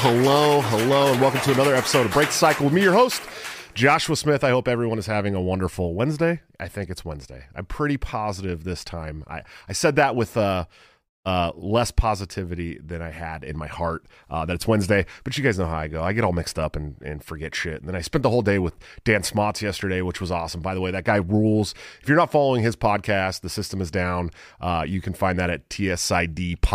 Hello, hello, and welcome to another episode of Break the Cycle with me, your host, Joshua Smith. I hope everyone is having a wonderful Wednesday. I think it's Wednesday. I'm pretty positive this time. I, I said that with uh, uh, less positivity than I had in my heart uh, that it's Wednesday, but you guys know how I go. I get all mixed up and, and forget shit. And then I spent the whole day with Dan Smots yesterday, which was awesome. By the way, that guy rules. If you're not following his podcast, The System is Down, uh, you can find that at tsidpod.com.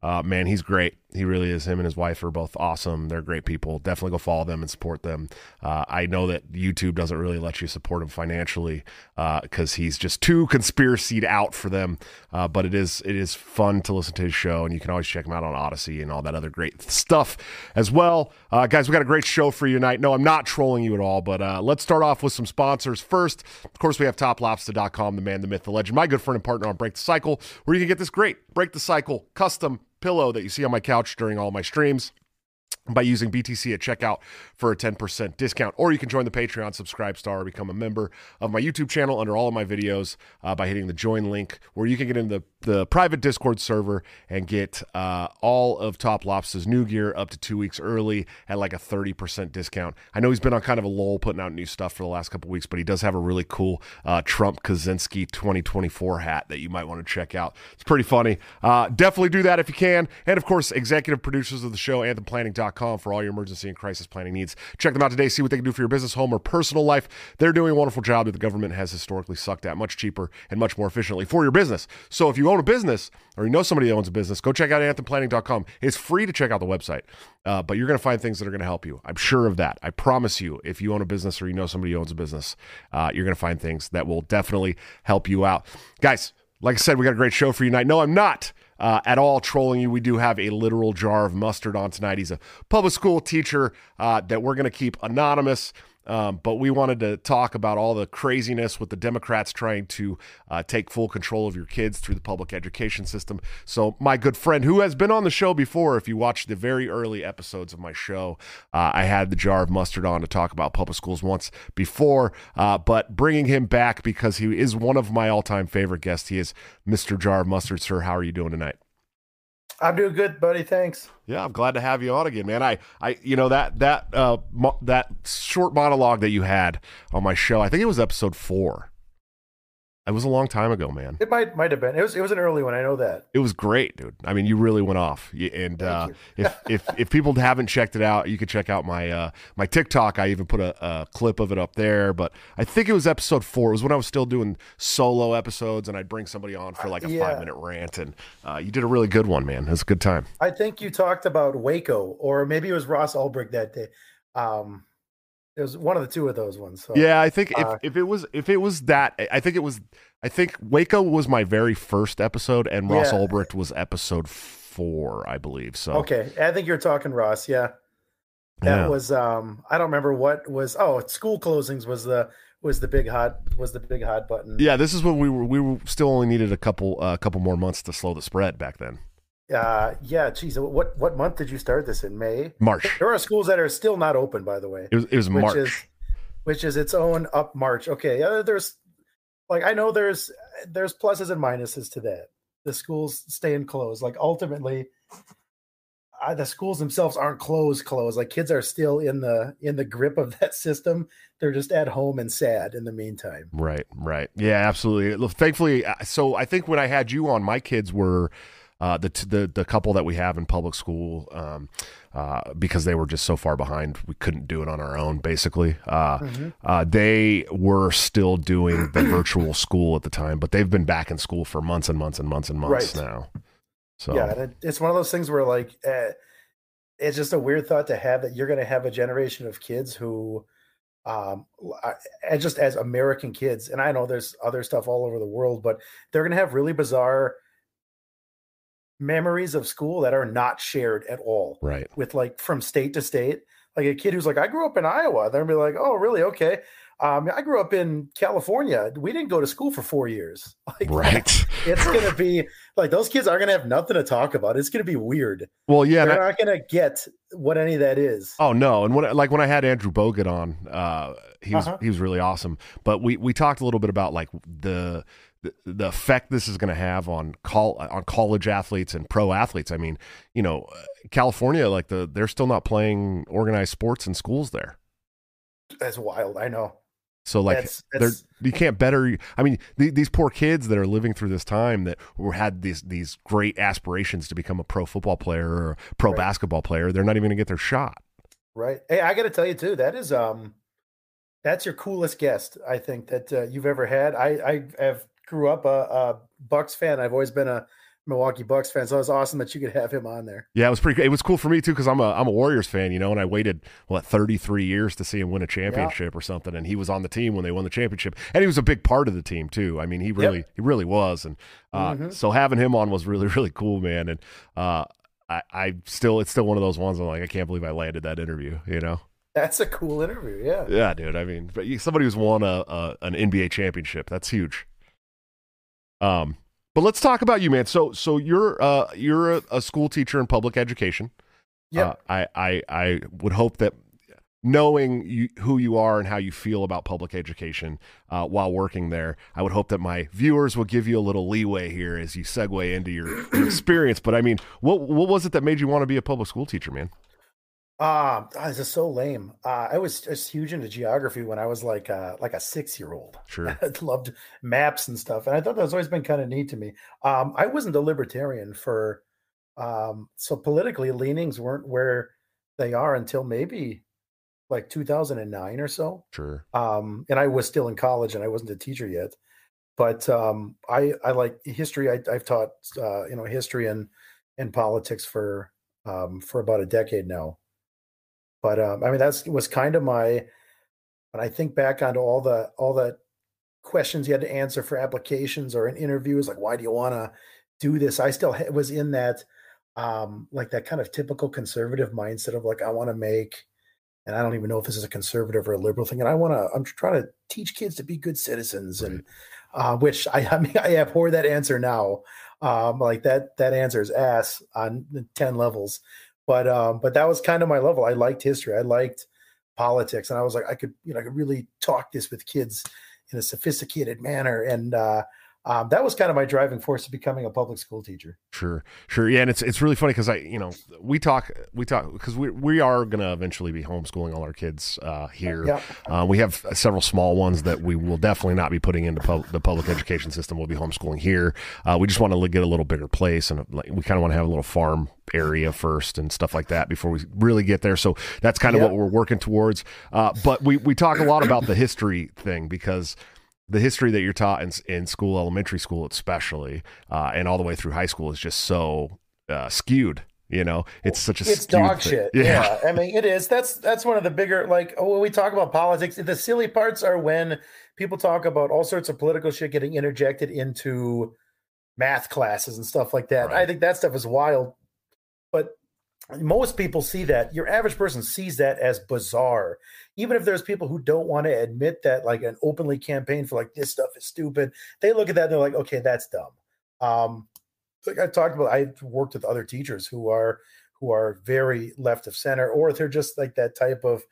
Uh, man, he's great. He really is. Him and his wife are both awesome. They're great people. Definitely go follow them and support them. Uh, I know that YouTube doesn't really let you support him financially because uh, he's just too conspiracy out for them. Uh, but it is it is fun to listen to his show, and you can always check him out on Odysee and all that other great stuff as well. Uh, guys, we got a great show for you tonight. No, I'm not trolling you at all, but uh, let's start off with some sponsors first. Of course, we have TopLobster.com, the man, the myth, the legend, my good friend and partner on Break the Cycle, where you can get this great Break the Cycle custom pillow that you see on my couch during all my streams by using BTC at checkout for a 10% discount. Or you can join the Patreon, SubscribeStar, or become a member of my YouTube channel under all of my videos uh, by hitting the join link, where you can get in the, the private Discord server and get uh, all of Top Lobster's new gear up to two weeks early at like a 30% discount. I know he's been on kind of a lull putting out new stuff for the last couple weeks, but he does have a really cool uh, Trump Kaczynski 2024 hat that you might want to check out. It's pretty funny. Uh, definitely do that if you can. And of course, executive producers of the show, anthemplanning.com for all your emergency and crisis planning needs. Check them out today. See what they can do for your business, home, or personal life. They're doing a wonderful job that the government has historically sucked at much cheaper and much more efficiently for your business. So if you own a business or you know somebody that owns a business, go check out anthemplanning.com. It's free to check out the website, uh, but you're going to find things that are going to help you. I'm sure of that. I promise you, if you own a business or you know somebody who owns a business, uh, you're going to find things that will definitely help you out. Guys, like I said, we got a great show for you tonight. No, I'm not uh, at all trolling you. We do have a literal jar of mustard on tonight. He's a public school teacher uh, that we're going to keep anonymous. Um, but we wanted to talk about all the craziness with the Democrats trying to uh, take full control of your kids through the public education system. So, my good friend, who has been on the show before, if you watch the very early episodes of my show, uh, I had the jar of mustard on to talk about public schools once before. Uh, but bringing him back because he is one of my all time favorite guests, he is Mr. Jar of Mustard. Sir, how are you doing tonight? I'm doing good, buddy. Thanks. Yeah, I'm glad to have you on again, man. I, I, you know that that uh mo- that short monologue that you had on my show. I think it was episode four. It was a long time ago, man. It might might have been. It was it was an early one. I know that. It was great, dude. I mean, you really went off. And uh, if if if people haven't checked it out, you could check out my uh, my TikTok. I even put a, a, clip of it up there. But I think it was episode four. It was when I was still doing solo episodes, and I'd bring somebody on for like a yeah. five minute rant. And uh, you did a really good one, man. It was a good time. I think you talked about Waco, or maybe it was Ross Ulbricht that day. Um, it was one of the two of those ones. So, yeah, I think if, uh, if it was if it was that, I think it was I think Waco was my very first episode, and Ross yeah. Ulbricht was episode four, I believe. So okay, I think you're talking Ross. Yeah, that yeah. was um I don't remember what was. Oh, school closings was the was the big hot was the big hot button. Yeah, this is when we were we were still only needed a couple a uh, couple more months to slow the spread back then. Uh, yeah, geez, what what month did you start this in? May, March. There are schools that are still not open, by the way. It was, it was which March, is, which is its own up March. Okay, yeah, there's like I know there's there's pluses and minuses to that. The schools staying closed, like ultimately, uh, the schools themselves aren't closed closed. Like kids are still in the in the grip of that system. They're just at home and sad in the meantime. Right, right, yeah, absolutely. Thankfully, uh, so I think when I had you on, my kids were uh, the the the couple that we have in public school um, uh, because they were just so far behind, we couldn't do it on our own. Basically, uh, mm-hmm. Uh, they were still doing the virtual school at the time, but they've been back in school for months and months and months and months right. now. So yeah, it's one of those things where like eh, it's just a weird thought to have that you're going to have a generation of kids who um and just as american kids and i know there's other stuff all over the world but they're going to have really bizarre memories of school that are not shared at all. Right. With like from state to state. Like a kid who's like, I grew up in Iowa. They're gonna be like, oh, really? Okay. Um, I grew up in California. We didn't go to school for four years. Like, right. It's gonna be like those kids aren't gonna have nothing to talk about. It's gonna be weird. Well, yeah, they're not gonna get what any of that is. Oh no! And when like when I had Andrew Bogut on, uh, he was uh-huh. he was really awesome. But we we talked a little bit about like the the, the effect this is going to have on call on college athletes and pro athletes. I mean, you know, California, like the they're still not playing organized sports in schools there. That's wild. I know. So like, That's- that's- you can't better. I mean, the, these poor kids that are living through this time that were had these these great aspirations to become a pro football player or a pro Right. basketball player. They're not even going to get their shot. Right. Hey, I got to tell you too. That is um, that's your coolest guest I think that uh, you've ever had. I I have grew up a, a Bucks fan. I've always been a Milwaukee Bucks fan, so it was awesome that you could have him on there. Yeah, it was pretty. It was cool for me too because I'm a I'm a Warriors fan, you know, and I waited what 33 years to see him win a championship or something, and he was on the team when they won the championship, and he was a big part of the team too. I mean, he really he really was, and uh, Mhm. so having him on was really really cool, man. And uh, I I still it's still one of those ones I'm like I can't believe I landed that interview, you know. That's a cool interview. Yeah. Yeah, dude. I mean, but somebody who's won a, a an NBA championship, that's huge. Um, but let's talk about you, man. So so you're uh you're a, a school teacher in public education. Yeah. Uh, I, I I would hope that knowing you, who you are and how you feel about public education uh, while working there, I would hope that my viewers will give you a little leeway here as you segue into your, your experience. But I mean, what what was it that made you want to be a public school teacher, man? Um, oh, this is so lame. Uh, I was just huge into geography when I was like uh, like a six year old. Sure. I loved maps and stuff, and I thought that's always been kind of neat to me. Um, I wasn't a libertarian for, um, so politically leanings weren't where they are until maybe like 2009 or so. Sure. Um, and I was still in college and I wasn't a teacher yet. But um, I I like history. I, I've taught uh, you know history and and politics for um, for about a decade now. But um, I mean that's was kind of my when I think back onto all the all the questions you had to answer for applications or in interviews, like why do you want to do this? I still was in that um, like that kind of typical conservative mindset of like I want to make and I don't even know if this is a conservative or a liberal thing. And I want to, I'm trying to teach kids to be good citizens, and uh, which I, I mean, I abhor that answer now. Um, like that, that answer is ass on ten levels. But um, but that was kind of my level. I liked history. I liked politics, and I was like, I could, you know, I could really talk this with kids in a sophisticated manner, and uh, um, that was kind of my driving force to becoming a public school teacher. Sure, sure, yeah, and it's it's really funny because I, you know, we talk we talk because we we are gonna eventually be homeschooling all our kids uh, here. Yeah. Uh, we have several small ones that we will definitely not be putting into pub- the public education system. We'll be homeschooling here. Uh, we just want to get a little bigger place, and like, we kind of want to have a little farm area first and stuff like that before we really get there. So that's kind of Yeah. what we're working towards. Uh, but we we talk a lot about the history thing because the history that you're taught in, in school, elementary school especially, uh, and all the way through high school is just so uh, skewed. You know, it's such a it's dog thing. shit. Yeah. I mean, it is. That's that's one of the bigger like oh, when we talk about politics. The silly parts are when people talk about all sorts of political shit getting interjected into math classes and stuff like that. Right. I think that stuff is wild, most people see that. Your average person sees that as bizarre. Even if there's people who don't want to admit that, like an openly campaign for like this stuff is stupid, they look at that and they're like, okay, that's dumb. Um, like I talked about, i've worked with other teachers who are who are very left of center, or they're just like that type of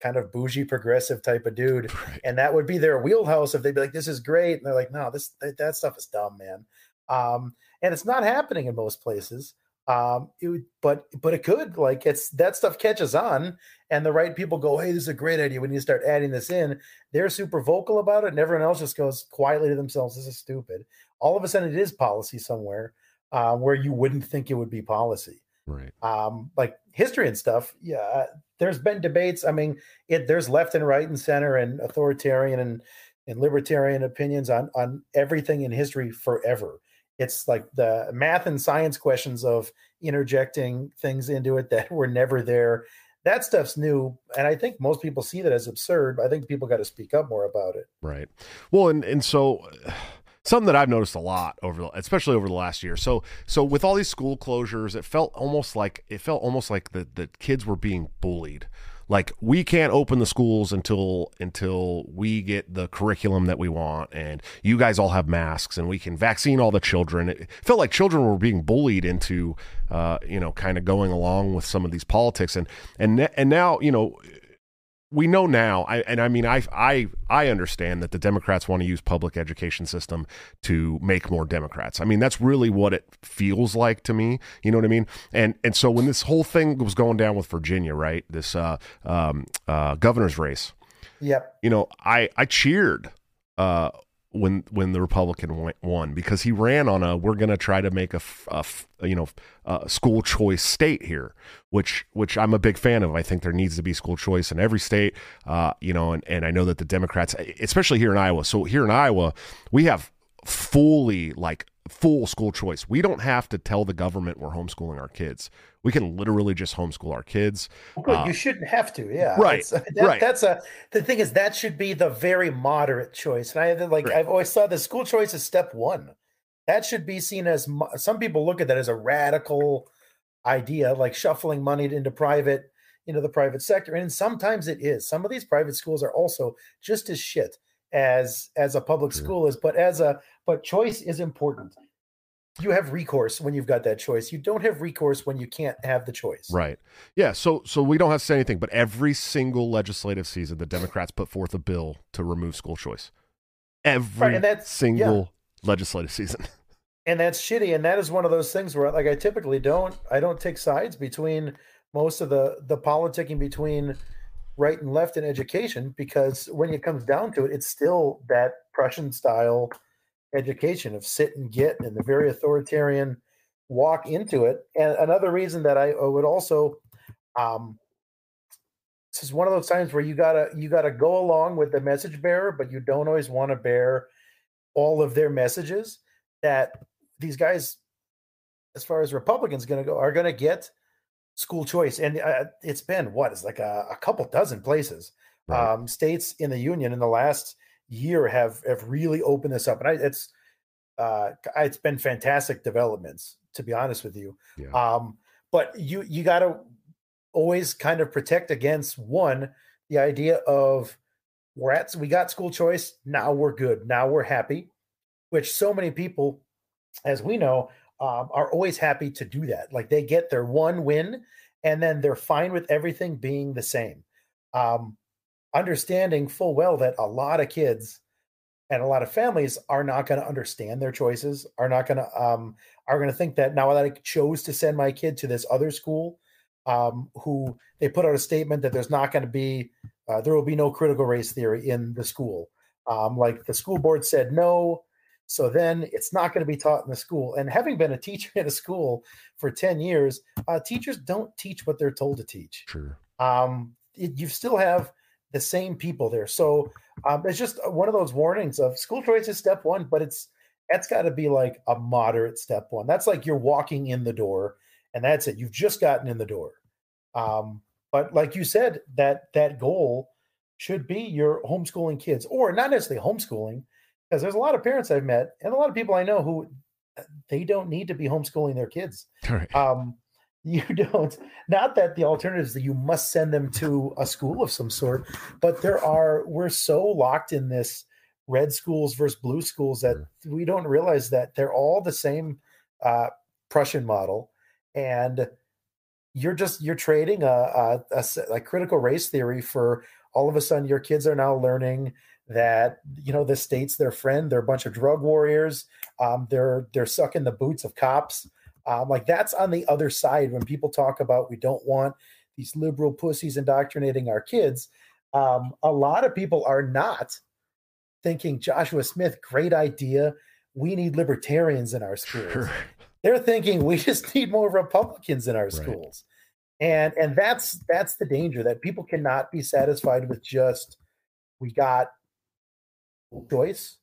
kind of bougie progressive type of dude, Right. and that would be their wheelhouse if they'd be like, "This is great," and they're like, "No, this that, that stuff is dumb, man." Um, and it's not happening in most places. Um, it would, but but it could like it's that stuff catches on, and the right people go, "Hey, this is a great idea." When you start adding this in, they're super vocal about it, and everyone else just goes quietly to themselves, "This is stupid." All of a sudden, it is policy somewhere uh, where you wouldn't think it would be policy Right. um like history and stuff yeah there's been debates i mean it there's left and right and center and authoritarian and and libertarian opinions on on everything in history forever it's like the math and science questions of interjecting things into it that were never there that stuff's new and i think most people see that as absurd i think people got to speak up more about it Right. Well, and and so something that I've noticed a lot over, especially over the last year. So so with all these school closures, it felt almost like it felt almost like the the kids were being bullied. Like we can't open the schools until until we get the curriculum that we want, and you guys all have masks, and we can vaccine all the children. It felt like children were being bullied into, uh, you know, kind of going along with some of these politics, and and and now you know we know now, I, and I mean, I, I, I understand that the Democrats want to use public education system to make more Democrats. I mean, that's really what it feels like to me. You know what I mean? And and so when this whole thing was going down with Virginia, right, this uh, um, uh, governor's race, Yep. you know, I I cheered uh, when when the Republican won because he ran on a we're going to try to make a, a you know a school choice state here, which which I'm a big fan of. I think there needs to be school choice in every state, uh, you know, and and I know that the Democrats, especially here in Iowa. So here in Iowa, we have fully like full school choice. We don't have to tell the government we're homeschooling our kids. We can literally just homeschool our kids. Good. Uh, you shouldn't have to. Yeah. Right. That, right. That's a the thing is that should be the very moderate choice. And I like right. I've always thought the school choice is step one. That should be seen as some people look at that as a radical idea, like shuffling money into private into the private sector. And sometimes it is. Some of these private schools are also just as shit as as a public school is. But as a but choice is important you have recourse when you've got that choice. You don't have recourse when you can't have the choice. Right. Yeah. So so we don't have to say anything, but every single legislative season, the Democrats put forth a bill to remove school choice. Every right, that's, single yeah. legislative season. And that's shitty. And that is one of those things where like I typically don't I don't take sides between most of the the politicking between right and left in education because when it comes down to it, it's still that Prussian style education of sit and get and the very authoritarian walk into it. And another reason that I would also, um, this is one of those times where you gotta you gotta go along with the message bearer, but you don't always want to bear all of their messages. That these guys, as far as Republicans to go, are to get school choice, and uh, it's been what is like a, a couple dozen places, right. um, states in the union in the last year have have really opened this up, and I, it's uh, it's been fantastic developments to be honest with you. Yeah. Um, but you you got to always kind of protect against one the idea of we're at we got school choice now we're good now we're happy, which so many people, as we know, um, are always happy to do that. Like they get their one win and then they're fine with everything being the same. Um, understanding full well that a lot of kids and a lot of families are not going to understand their choices are not going to um, are going to think that now that i chose to send my kid to this other school um, who they put out a statement that there's not going to be uh, there will be no critical race theory in the school um, like the school board said no so then it's not going to be taught in the school and having been a teacher in a school for 10 years uh, teachers don't teach what they're told to teach sure um, it, you still have the same people there. So um, it's just one of those warnings of school choice is step one, but it's that's got to be like a moderate step one. That's like you're walking in the door, and that's it. You've just gotten in the door. Um, but like you said, that that goal should be your homeschooling kids, or not necessarily homeschooling, because there's a lot of parents I've met and a lot of people I know who they don't need to be homeschooling their kids. Right. Um, you don't not that the alternatives that you must send them to a school of some sort but there are we're so locked in this red schools versus blue schools that we don't realize that they're all the same uh, prussian model and you're just you're trading a, a, a, a critical race theory for all of a sudden your kids are now learning that you know the state's their friend they're a bunch of drug warriors um, they're they're sucking the boots of cops um, like that's on the other side when people talk about we don't want these liberal pussies indoctrinating our kids. Um, a lot of people are not thinking Joshua Smith, great idea. We need libertarians in our schools. Sure. They're thinking we just need more Republicans in our schools. And and that's that's the danger that people cannot be satisfied with just we got choice.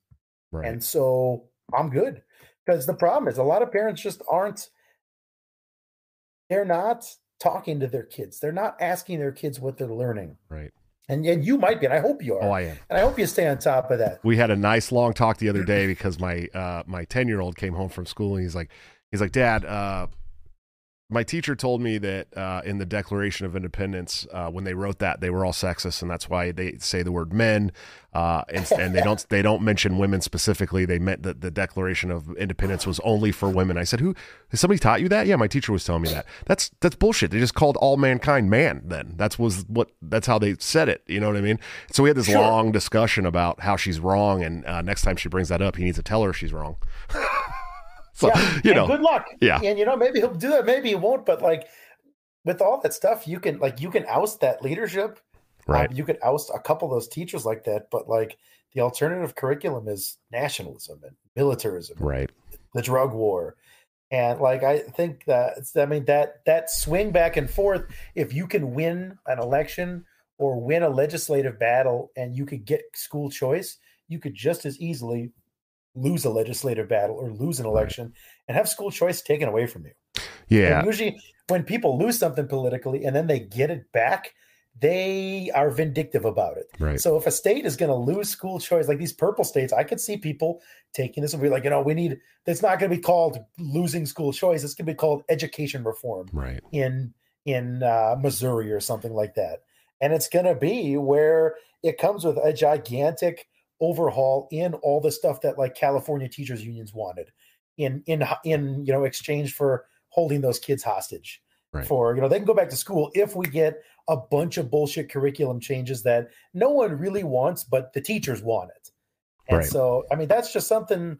Right. And so I'm good. Because the problem is a lot of parents just aren't they're not talking to their kids. They're not asking their kids what they're learning. Right. And, and you might be, and I hope you are. Oh, I am. And I hope you stay on top of that. We had a nice long talk the other day because my uh, my ten year old came home from school and he's like he's like, Dad, uh, my teacher told me that uh, in the Declaration of Independence, uh, when they wrote that, they were all sexist, and that's why they say the word men, uh, and, and, they don't they don't mention women specifically. They meant that the Declaration of Independence was only for women. I said, "Who? Has somebody taught you that?" Yeah, my teacher was telling me that. That's that's bullshit. They just called all mankind man. Then that's was what that's how they said it. You know what I mean? So we had this sure. long discussion about how she's wrong, and uh, next time she brings that up, he needs to tell her she's wrong. So, yeah. you know, good luck. Yeah. And, you know, maybe he'll do that. Maybe he won't. But like with all that stuff, you can, like, you can oust that leadership. Right. Um, you could oust a couple of those teachers like that. But like the alternative curriculum is nationalism and militarism. Right. The drug war. And like I think that I mean that that swing back and forth, if you can win an election or win a legislative battle and you could get school choice, you could just as easily lose a legislative battle or lose an election right. and have school choice taken away from you. Yeah. And usually when people lose something politically and then they get it back, they are vindictive about it. Right. So if a state is going to lose school choice, like these purple states, I could see people taking this and be like, you know, we need. It's not going to be called losing school choice. It's going to be called education reform. Right. In in uh, Missouri or something like that, and it's going to be where it comes with a gigantic overhaul in all the stuff that like California teachers unions wanted in in in you know exchange for holding those kids hostage right. for you know they can go back to school if we get a bunch of bullshit curriculum changes that no one really wants but the teachers want it and right. so i mean that's just something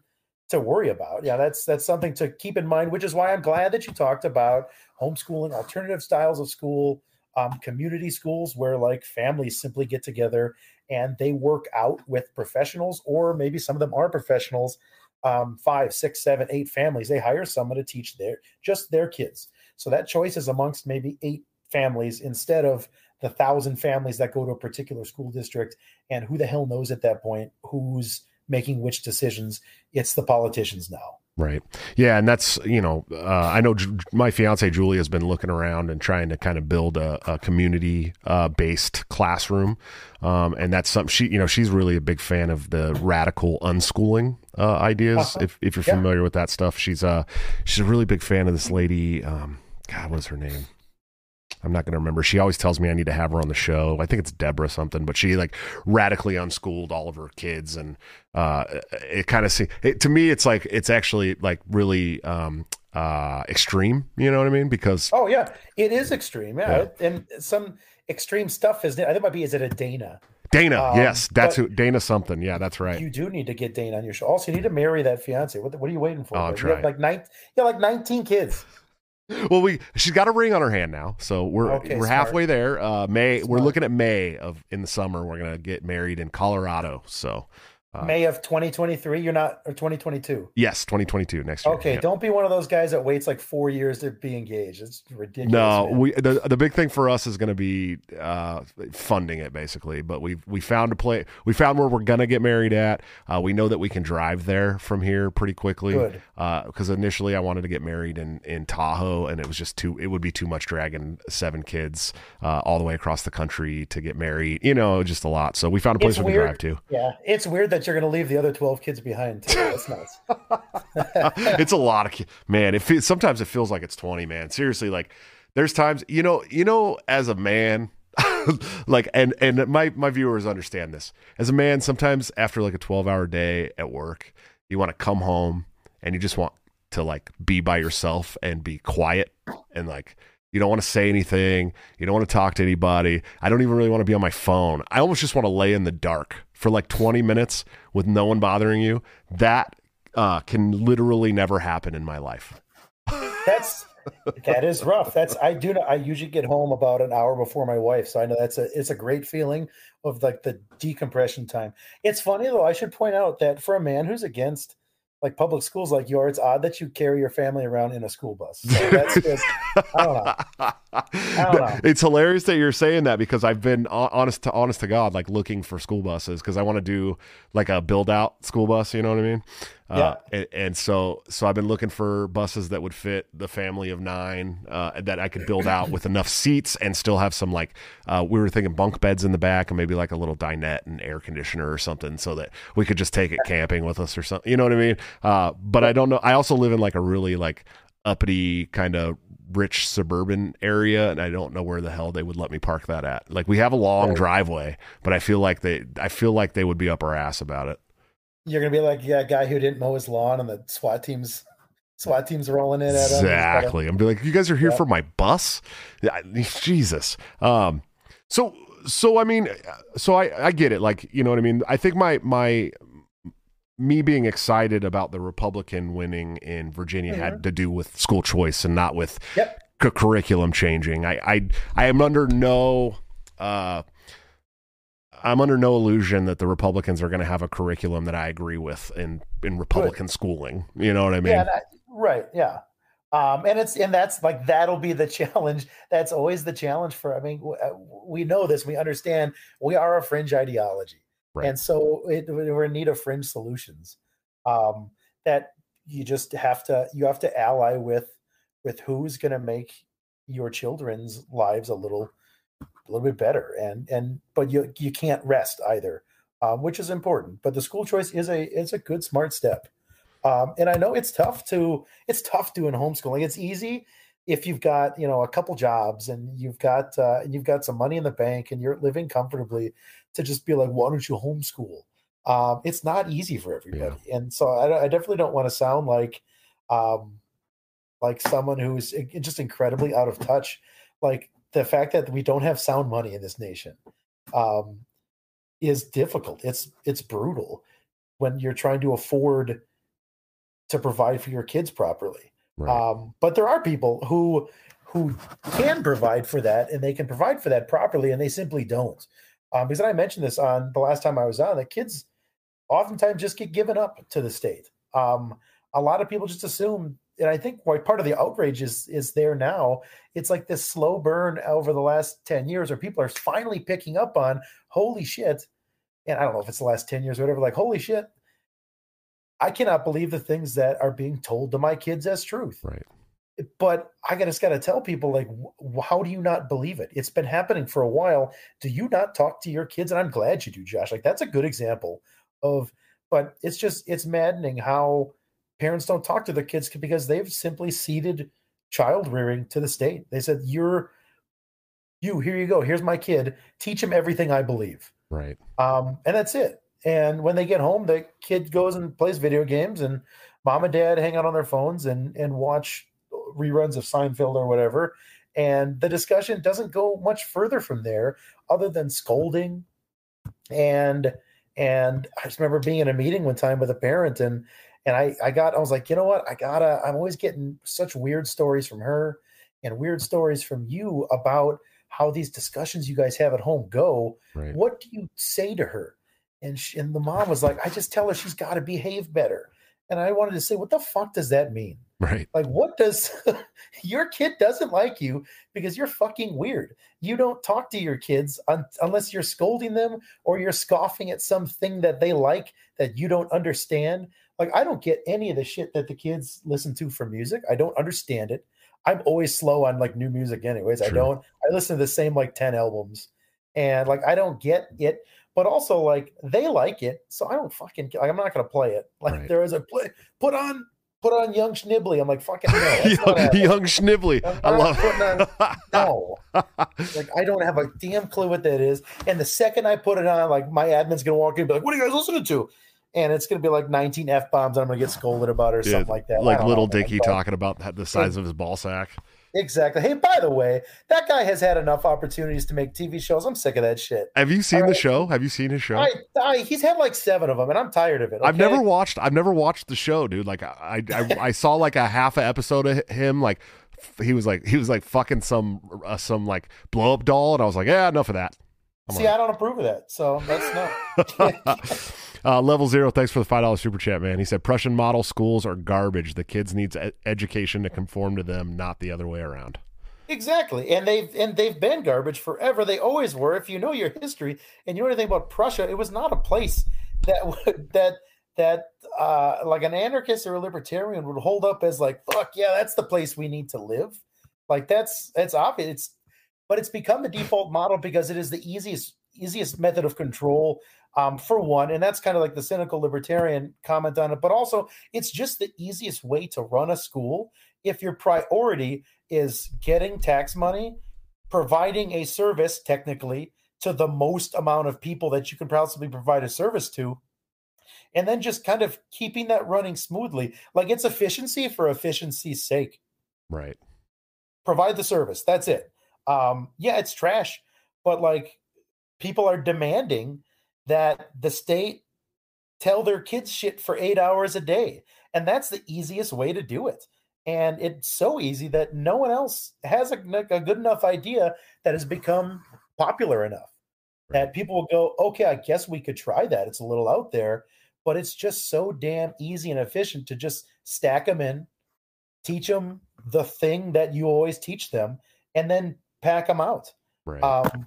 to worry about yeah that's that's something to keep in mind which is why i'm glad that you talked about homeschooling alternative styles of school um, community schools where like families simply get together and they work out with professionals, or maybe some of them are professionals. Um, five, six, seven, eight families. They hire someone to teach their just their kids. So that choice is amongst maybe eight families instead of the thousand families that go to a particular school district. And who the hell knows at that point who's making which decisions? It's the politicians now. Right. Yeah, and that's you know uh, I know J- my fiance Julie has been looking around and trying to kind of build a, a community uh, based classroom, um, and that's something she you know she's really a big fan of the radical unschooling uh, ideas. Uh-huh. If if you're yeah. familiar with that stuff, she's uh she's a really big fan of this lady. Um, God, what's her name? I'm not going to remember. She always tells me I need to have her on the show. I think it's Deborah something, but she like radically unschooled all of her kids, and uh, it kind of see it, to me, it's like it's actually like really um, uh, extreme. You know what I mean? Because oh yeah, it is extreme. Yeah, yeah. and some extreme stuff is. I think it might be. Is it a Dana? Dana, um, yes, that's who Dana something. Yeah, that's right. You do need to get Dana on your show. Also, you need to marry that fiance. What, what are you waiting for? Oh, I'm trying. Like nine, yeah, like nineteen kids well, we she's got a ring on her hand now, so we're okay, we're smart. halfway there. Uh, May smart. we're looking at May of in the summer. We're gonna get married in Colorado. So uh, May of 2023. You're not or 2022. Yes, 2022 next year. Okay, yeah. don't be one of those guys that waits like four years to be engaged. It's ridiculous. No, man. we the the big thing for us is going to be uh, funding it basically. But we we found a place. We found where we're gonna get married at. Uh, we know that we can drive there from here pretty quickly. Good. Because uh, initially I wanted to get married in in Tahoe, and it was just too. It would be too much dragging seven kids uh, all the way across the country to get married. You know, just a lot. So we found a place it's we can drive to. Yeah, it's weird that you're going to leave the other 12 kids behind. Too. That's nuts. it's a lot of kids. Man, it feels, sometimes it feels like it's 20, man. Seriously, like there's times, you know, you know, as a man, like and and my my viewers understand this. As a man, sometimes after like a 12-hour day at work, you want to come home and you just want to like be by yourself and be quiet and like you don't want to say anything. You don't want to talk to anybody. I don't even really want to be on my phone. I almost just want to lay in the dark for like 20 minutes with no one bothering you. That uh, can literally never happen in my life. That's that is rough. That's I do. I usually get home about an hour before my wife, so I know that's a it's a great feeling of like the decompression time. It's funny though. I should point out that for a man who's against like public schools like yours, it's odd that you carry your family around in a school bus. So that's just, I don't know. I don't know. It's hilarious that you're saying that because I've been honest to honest to God, like looking for school buses because I want to do like a build out school bus. You know what I mean? Uh, yeah. and, and, so, so I've been looking for buses that would fit the family of nine, uh, that I could build out with enough seats and still have some like, uh, we were thinking bunk beds in the back and maybe like a little dinette and air conditioner or something so that we could just take it camping with us or something. You know what I mean? Uh, but I don't know. I also live in like a really like uppity kind of rich suburban area and I don't know where the hell they would let me park that at. Like we have a long right. driveway, but I feel like they I feel like they would be up our ass about it. You're gonna be like, yeah, guy who didn't mow his lawn and the SWAT teams SWAT teams rolling in at exactly. I'm be like, you guys are here yeah. for my bus. Jesus. Um. So so I mean, so I I get it. Like you know what I mean. I think my my me being excited about the Republican winning in Virginia mm-hmm. had to do with school choice and not with yep. c- curriculum changing. I, I I am under no uh, I'm under no illusion that the Republicans are going to have a curriculum that I agree with in in Republican Good. schooling. You know what I mean? Yeah, that, right. Yeah. Um, and it's and that's like that'll be the challenge. That's always the challenge for. I mean, uh, we know this. We understand. We are a fringe ideology. Right. And so it, we're in need of fringe solutions um, that you just have to you have to ally with with who's going to make your children's lives a little a little bit better and and but you you can't rest either um, which is important but the school choice is a is a good smart step. Um, and i know it's tough to it's tough doing homeschooling. It's easy if you've got you know a couple jobs and you've got uh, and you've got some money in the bank and you're living comfortably to just be like why don't you homeschool? Um, it's not easy for everybody. Yeah. and so I, I, definitely don't want to sound like um, like someone who's just incredibly out of touch. Like the fact that we don't have sound money in this nation um, is difficult it's it's brutal when you're trying to afford to provide for your kids properly Right. Um, but there are people who who can provide for that and they can provide for that properly and they simply don't. Um, because I mentioned this on the last time I was on, the kids oftentimes just get given up to the state. Um, a lot of people just assume, and I think why part of the outrage is is there now. It's like this slow burn over the last 10 years where people are finally picking up on holy shit. And I don't know if it's the last 10 years or whatever, like, holy shit, I cannot believe the things that are being told to my kids as truth. Right. But I just got to tell people, like, how do you not believe it? It's been happening for a while. Do you not talk to your kids? And I'm glad you do, Josh. Like, that's a good example of, but it's just, it's maddening how parents don't talk to their kids because they've simply ceded child rearing to the state. They said, you're, you, here you go. Here's my kid. Teach him everything I believe. Right. Um, and that's it. And when they get home, the kid goes and plays video games, and mom and dad hang out on their phones and and watch reruns of Seinfeld or whatever. And the discussion doesn't go much further from there, other than scolding. And and I just remember being in a meeting one time with a parent, and and I I got I was like, you know what, I gotta. I'm always getting such weird stories from her, and weird stories from you about how these discussions you guys have at home go. Right. What do you say to her? And she, and the mom was like, I just tell her she's got to behave better. And I wanted to say, what the fuck does that mean? Right. Like, what does your kid doesn't like you because you're fucking weird? You don't talk to your kids un- unless you're scolding them or you're scoffing at something that they like that you don't understand. Like, I don't get any of the shit that the kids listen to for music. I don't understand it. I'm always slow on like new music, anyways. True. I don't, I listen to the same like 10 albums and like, I don't get it but also like they like it, so I don't fucking like I'm not gonna play it. Like right. there is a play put on put on Young Schnibbly. I'm like fucking no, young, young Schnibbly. I love on, no. like I don't have a damn clue what that is. And the second I put it on, like my admin's gonna walk in and be like, "What are you guys listening to?" And it's gonna be like 19 f bombs. I'm gonna get scolded about or something like that. Like little know, Dicky talking about the size of his ball sack. Exactly. Hey, by the way, that guy has had enough opportunities to make TV shows. I'm sick of that shit. Have you seen the show? Have you seen his show? I, I, he's had like seven of them, and I'm tired of it. Okay? I've never watched. I've never watched the show, dude. Like I, I, I saw like a half a episode of him. Like he was like he was like fucking some uh, some like blow up doll, and I was like, yeah, enough of that. I'm See, I don't approve of that, so that's no. Uh, level zero, thanks for the five dollars super chat, man. He said Prussian model schools are garbage. The kids needs ed- education to conform to them, not the other way around. Exactly, and they've and they've been garbage forever. They always were. If you know your history and you know anything about Prussia, it was not a place that would, that that uh, like an anarchist or a libertarian would hold up as like, fuck yeah, that's the place we need to live. Like that's that's obvious. It's but it's become the default model because it is the easiest easiest method of control um, for one, and that's kind of like the cynical libertarian comment on it. But also, it's just the easiest way to run a school if your priority is getting tax money, providing a service technically to the most amount of people that you can possibly provide a service to, and then just kind of keeping that running smoothly. Like it's efficiency for efficiency's sake. Right. Provide the service. That's it. Um, yeah, it's trash, but like people are demanding that the state tell their kids shit for eight hours a day. And that's the easiest way to do it. And it's so easy that no one else has a, a good enough idea that has become popular enough that people will go, okay, I guess we could try that. It's a little out there, but it's just so damn easy and efficient to just stack them in, teach them the thing that you always teach them, and then pack them out. Right. Um,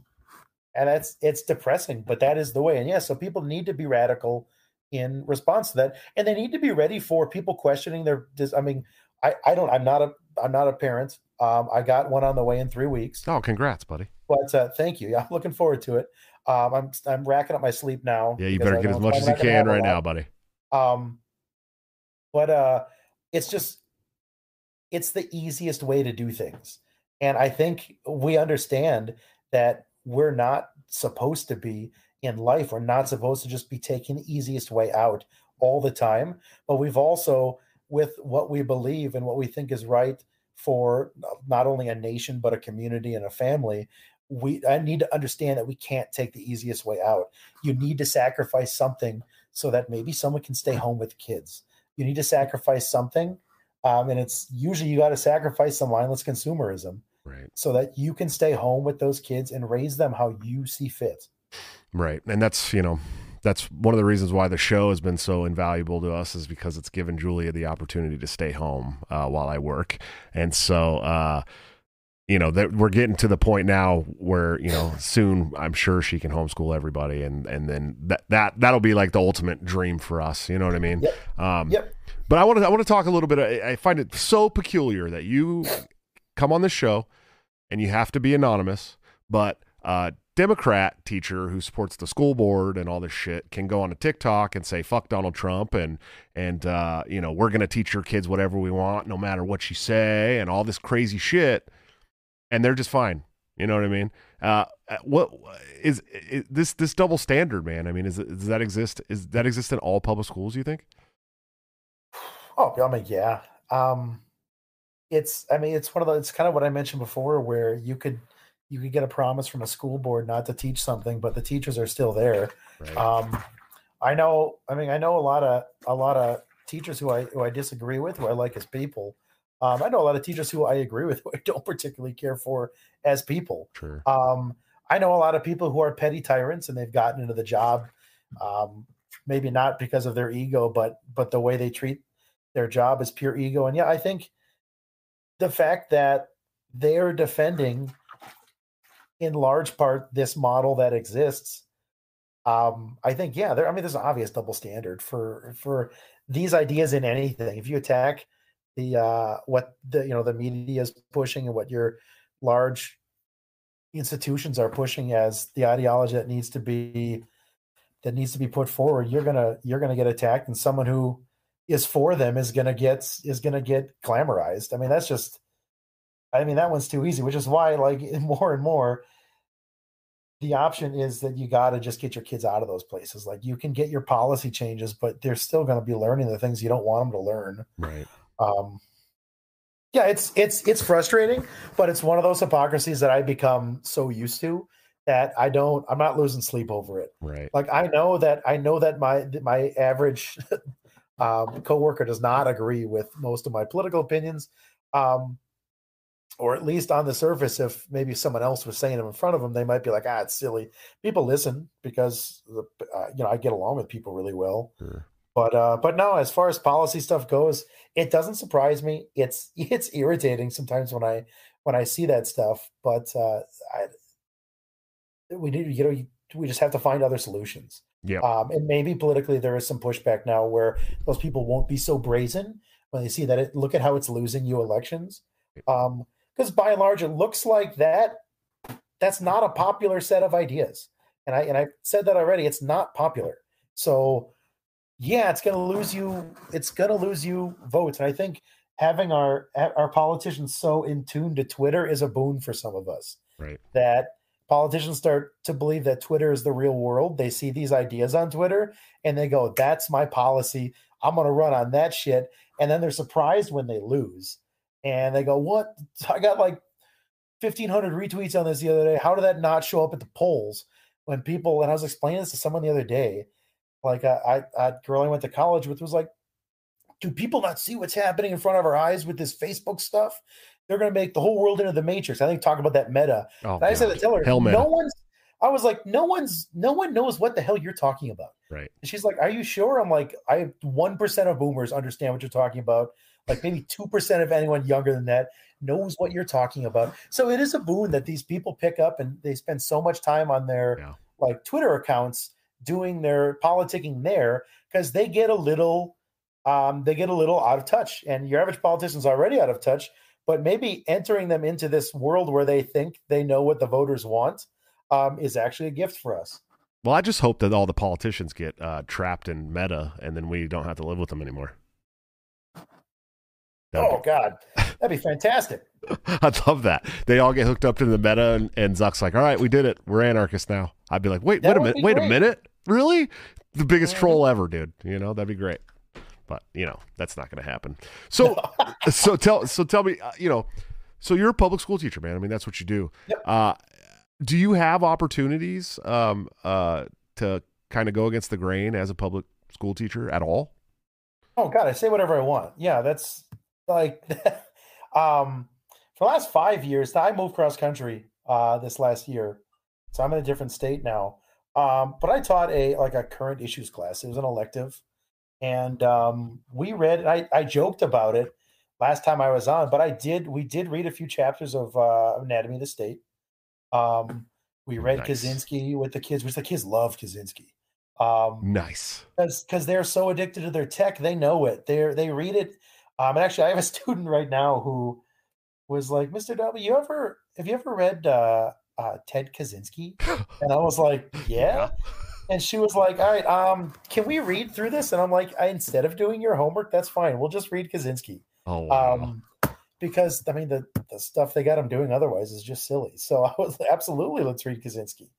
and that's it's depressing, but that is the way. And yeah, so people need to be radical in response to that, and they need to be ready for people questioning their. I mean, I I don't. I'm not a I'm not a parent. Um, I got one on the way in three weeks. Oh, congrats, buddy! But uh, thank you. Yeah, I'm looking forward to it. Um, I'm I'm racking up my sleep now. Yeah, you better get as much as you can right now, buddy. Um, but uh, it's just it's the easiest way to do things, and I think we understand that we're not supposed to be in life. We're not supposed to just be taking the easiest way out all the time. But we've also, with what we believe and what we think is right for not only a nation but a community and a family, we I need to understand that we can't take the easiest way out. You need to sacrifice something so that maybe someone can stay home with kids. You need to sacrifice something, um, and it's usually you got to sacrifice some mindless consumerism right so that you can stay home with those kids and raise them how you see fit right and that's you know that's one of the reasons why the show has been so invaluable to us is because it's given Julia the opportunity to stay home uh, while I work, and so uh, you know that we're getting to the point now where you know soon I'm sure she can homeschool everybody, and and then that that that'll be like the ultimate dream for us. You know what I mean? Yep. Um, yep. But I want to I want to talk a little bit. I, I find it so peculiar that you come on this show and you have to be anonymous, but uh, Democrat teacher who supports the school board and all this shit can go on a TikTok and say fuck Donald Trump and and uh, you know we're gonna teach your kids whatever we want no matter what you say and all this crazy shit, and they're just fine. You know what I mean? Uh, uh what is, is, this this double standard, man? I mean, is does that exist? Is that exist in all public schools? You think? Oh, I mean, yeah. Um, it's I mean it's one of the it's kind of what I mentioned before where you could you could get a promise from a school board not to teach something, but the teachers are still there. Right. Um, I know. I mean, I know a lot of a lot of teachers who I who I disagree with, who I like as people. Um, I know a lot of teachers who I agree with, who I don't particularly care for as people. Sure. Um, I know a lot of people who are petty tyrants, and they've gotten into the job, um, maybe not because of their ego, but but the way they treat their job is pure ego. And yeah, I think the fact that they're defending in large part this model that exists um, i think yeah there i mean there's an obvious double standard for for these ideas in anything. If you attack the uh what the you know the media is pushing and what your large institutions are pushing as the ideology that needs to be that needs to be put forward you're gonna you're gonna get attacked. And someone who is for them is gonna get is gonna get glamorized. I mean, that's just I mean, that one's too easy, which is why like more and more the option is that you got to just get your kids out of those places. Like you can get your policy changes, but they're still going to be learning the things you don't want them to learn. Right. Um, yeah, it's it's it's frustrating, but it's one of those hypocrisies that I become so used to that I don't. I'm not losing sleep over it. Right. Like I know that I know that my my average um, coworker does not agree with most of my political opinions, um, or at least on the surface, if maybe someone else was saying them in front of them, they might be like, "Ah, it's silly." People listen because the, uh, you know I get along with people really well. But uh, but no, as far as policy stuff goes, it doesn't surprise me. It's it's irritating sometimes when I when I see that stuff. But uh, I, we need you know we just have to find other solutions. Yeah. Um, and maybe politically there is some pushback now where those people won't be so brazen when they see that it look at how it's losing you elections. Um, because by and large it looks like that that's not a popular set of ideas. And I and I said that already, it's not popular. So yeah, it's gonna lose you, it's gonna lose you votes. And I think having our our politicians so in tune to Twitter is a boon for some of us. Right. That politicians start to believe that Twitter is the real world. They see these ideas on Twitter and they go, "That's my policy. I'm going to run on that shit." And then they're surprised when they lose, and they go, "What? I got like 1,500 retweets on this the other day. How did that not show up at the polls?" When people and I was explaining this to someone the other day, like I, I, a girl I went to college with was like, do people not see what's happening in front of our eyes with this Facebook stuff? They're going to make the whole world into the matrix. I think talk about that meta. Oh, I said to tell her, Hell no one's. I was like, no one's, no one knows what the hell you're talking about. Right. And she's like, are you sure? I'm like, I one percent of boomers understand what you're talking about. Like maybe two percent of anyone younger than that knows what you're talking about. So it is a boon that these people pick up and they spend so much time on their yeah. like Twitter accounts doing their politicking there because they get a little um, they get a little out of touch. And your average politician's already out of touch, but maybe entering them into this world where they think they know what the voters want um, is actually a gift for us. Well, I just hope that all the politicians get uh, trapped in meta and then we don't have to live with them anymore. That'd oh, be- God. That'd be fantastic. I'd love that. They all get hooked up to the meta and, and Zuck's like, all right, we did it. We're anarchists now. I'd be like, wait, that wait a minute. Wait a minute. Really? The biggest mm-hmm. troll ever, dude. You know, that'd be great but you know that's not going to happen. So, so tell so tell me, uh, you know, so you're a public school teacher, man. I mean, that's what you do. Yep. Uh, do you have opportunities um, uh, to kind of go against the grain as a public school teacher at all? Oh God, I say whatever I want. Yeah, that's like, um, for the last five years, I moved cross country uh, this last year, so I'm in a different state now. Um, but I taught a like a current issues class. It was an elective and um, we read. I I joked about it last time I was on, but I did. We did read a few chapters of uh, Anatomy of the State. Um, we read nice. Kaczynski with the kids, which the kids love Kaczynski. Um, nice, because they're so addicted to their tech, they know it. They they read it. Um, and actually, I have a student right now who was like, "Mr. W, you ever have you ever read uh, uh, Ted Kaczynski?" And I was like, "Yeah." And she was like, "All right, um, can we read through this?" And I'm like, I, "Instead of doing your homework, that's fine. We'll just read Kaczynski." Oh, wow. um, because I mean the the stuff they got him doing otherwise is just silly. So I was absolutely let's read Kaczynski.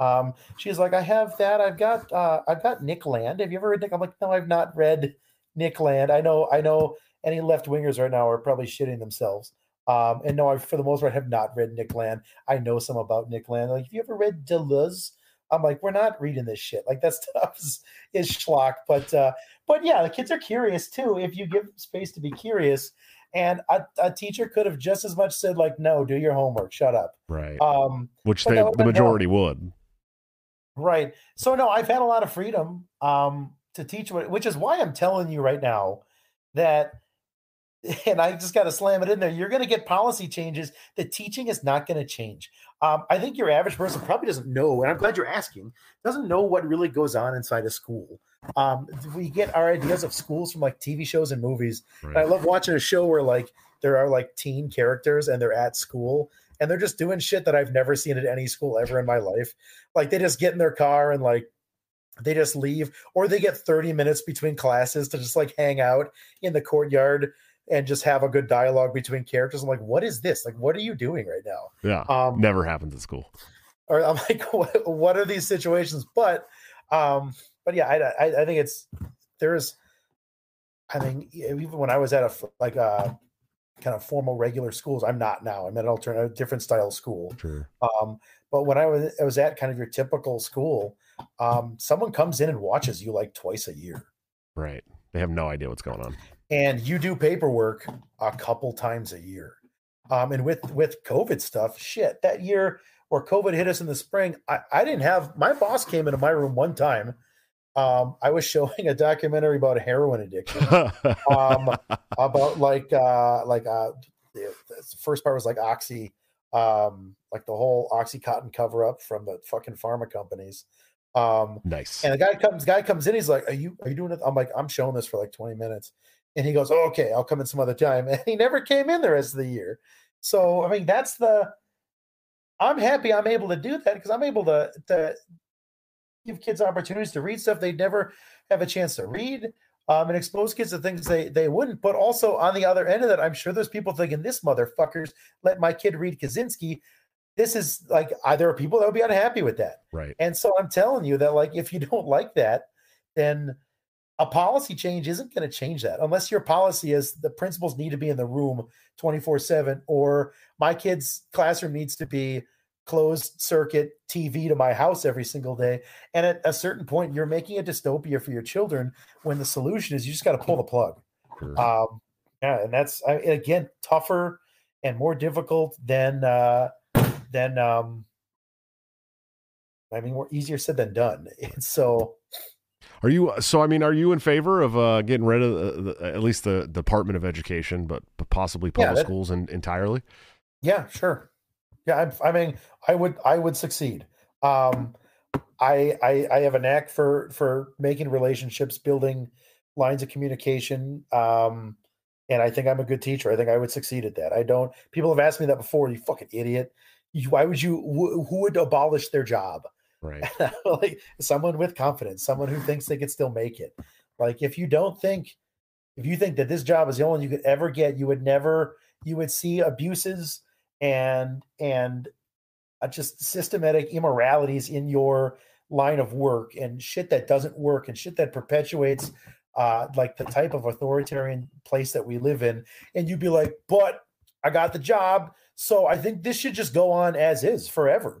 Um, she's like, I have that. I've got uh, I've got Nick Land. Have you ever read Nick? I'm like, no, I've not read Nick Land. I know I know any left wingers right now are probably shitting themselves. Um, and no, I for the most part have not read Nick Land. I know some about Nick Land. Like, have you ever read Deleuze? I'm like, we're not reading this shit. Like that stuff is, is schlock. But uh, but yeah, the kids are curious too. If you give space to be curious, and a, a teacher could have just as much said like, no, do your homework, shut up. Right. Um, which they, the majority would. Right. So no, I've had a lot of freedom um, to teach, which is why I'm telling you right now that and I just got to slam it in there. You're going to get policy changes. The teaching is not going to change. Um, I think your average person probably doesn't know, and I'm glad you're asking, doesn't know what really goes on inside a school. Um, we get our ideas of schools from like TV shows and movies. Right. And I love watching a show where like there are like teen characters and they're at school and they're just doing shit that I've never seen at any school ever in my life. Like they just get in their car and like they just leave, or they get 30 minutes between classes to just like hang out in the courtyard and just have a good dialogue between characters. I'm like, what is this? Like, what are you doing right now? Yeah, um, never happens at school. Or I'm like, what, what are these situations? But, um, but yeah, I, I, I think it's there's, I mean, even when I was at a like a uh, kind of formal regular schools, I'm not now. I'm at an alternative, different style school. Sure. Um, but when I was, I was at kind of your typical school, um, someone comes in and watches you like twice a year. Right. They have no idea what's going on and you do paperwork a couple times a year. Um, and with with COVID stuff, shit, that year where COVID hit us in the spring, I, I didn't have my boss came into my room one time. Um, I was showing a documentary about a heroin addiction, um, about like uh, like uh, the first part was like oxy, um, like the whole oxycontin cover up from the fucking pharma companies. Um, nice. And the guy comes, guy comes in, he's like, "Are you are you doing it?" I'm like, "I'm showing this for like 20 minutes." And he goes, oh, okay, I'll come in some other time. And he never came in the rest of the year. So, I mean, that's the, I'm happy I'm able to do that because I'm able to, to give kids opportunities to read stuff they'd never have a chance to read. um, and expose kids to things they they wouldn't. But also on the other end of that, I'm sure there's people thinking this motherfuckers let my kid read Kaczynski. This is like uh, there are people that would be unhappy with that, Right. and so I'm telling you that like if you don't like that, then a policy change isn't going to change that unless your policy is the principals need to be in the room 24 7 or my kid's classroom needs to be closed circuit TV to my house every single day. And at a certain point, you're making a dystopia for your children when the solution is you just got to pull the plug. Sure. Um, yeah, and that's I, again tougher and more difficult than uh, than um, I mean, more easier said than done. And so, Are you so? I mean, are you in favor of uh, getting rid of the, the, at least the Department of Education, but, but possibly Yeah, public that- schools in, entirely? yeah, sure. Yeah, I, I mean, I would, I would succeed. Um, I, I, I have a knack for for making relationships, building lines of communication. Um, and I think I'm a good teacher. I think I would succeed at that. I don't. People have asked me that before. You fucking idiot. You, why would you? Who would abolish their job? Right. like someone with confidence, someone who thinks they could still make it. Like if you don't think, if you think that this job is the only one you could ever get, you would never, you would see abuses and and uh, just systematic immoralities in your line of work and shit that doesn't work and shit that perpetuates uh like the type of authoritarian place that we live in and you'd be like but i got the job so i think this should just go on as is forever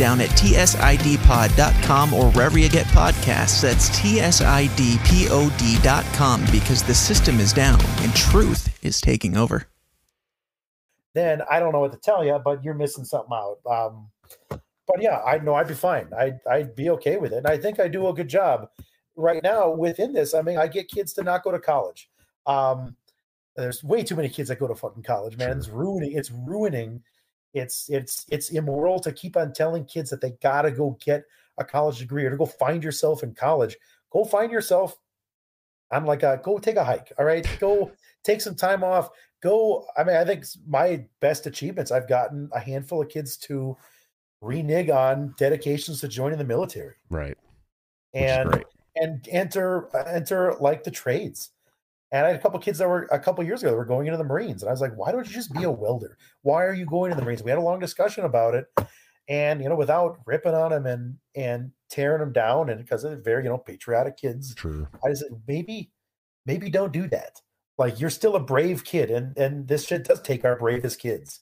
Down at tsidpod.com or wherever you get podcasts. That's tsidpod.com because the system is down and truth is taking over. then I don't know what to tell you, but you're missing something out. Um, but yeah, I know I'd be fine. I'd, I'd be okay with it. And I think I do a good job right now within this. I mean, I get kids to not go to college. Um, there's way too many kids that go to fucking college, man. It's ruining, it's ruining. It's, it's, it's immoral to keep on telling kids that they got to go get a college degree or to go find yourself in college. Go find yourself I'm like, uh, go take a hike. All right, go take some time off. Go. I mean, I think my best achievements. I've gotten a handful of kids to renege on dedications to joining the military Right. And and enter enter like the trades. And I had a couple kids that were a couple years ago that were going into the Marines, and I was like, "Why don't you just be a welder? Why are you going to the Marines?" We had a long discussion about it, and you know, without ripping on them and and tearing them down, and because they're very you know patriotic kids, True. I said, maybe, maybe don't do that. Like you're still a brave kid, and and this shit does take our bravest kids.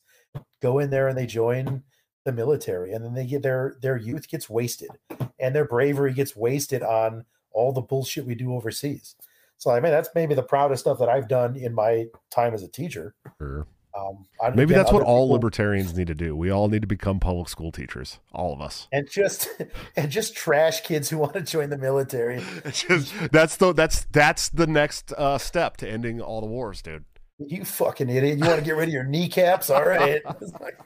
Go in there and they join the military, and then they get their their youth gets wasted, and their bravery gets wasted on all the bullshit we do overseas. So I mean, that's maybe the proudest stuff that I've done in my time as a teacher. Sure. Um, Maybe that's what other all people- libertarians need to do. We all need to become public school teachers. All of us. and just and just trash kids who want to join the military. Just that's the that's that's the next uh, step to ending all the wars, dude. You fucking idiot! You want to get rid of your kneecaps? All right. Like,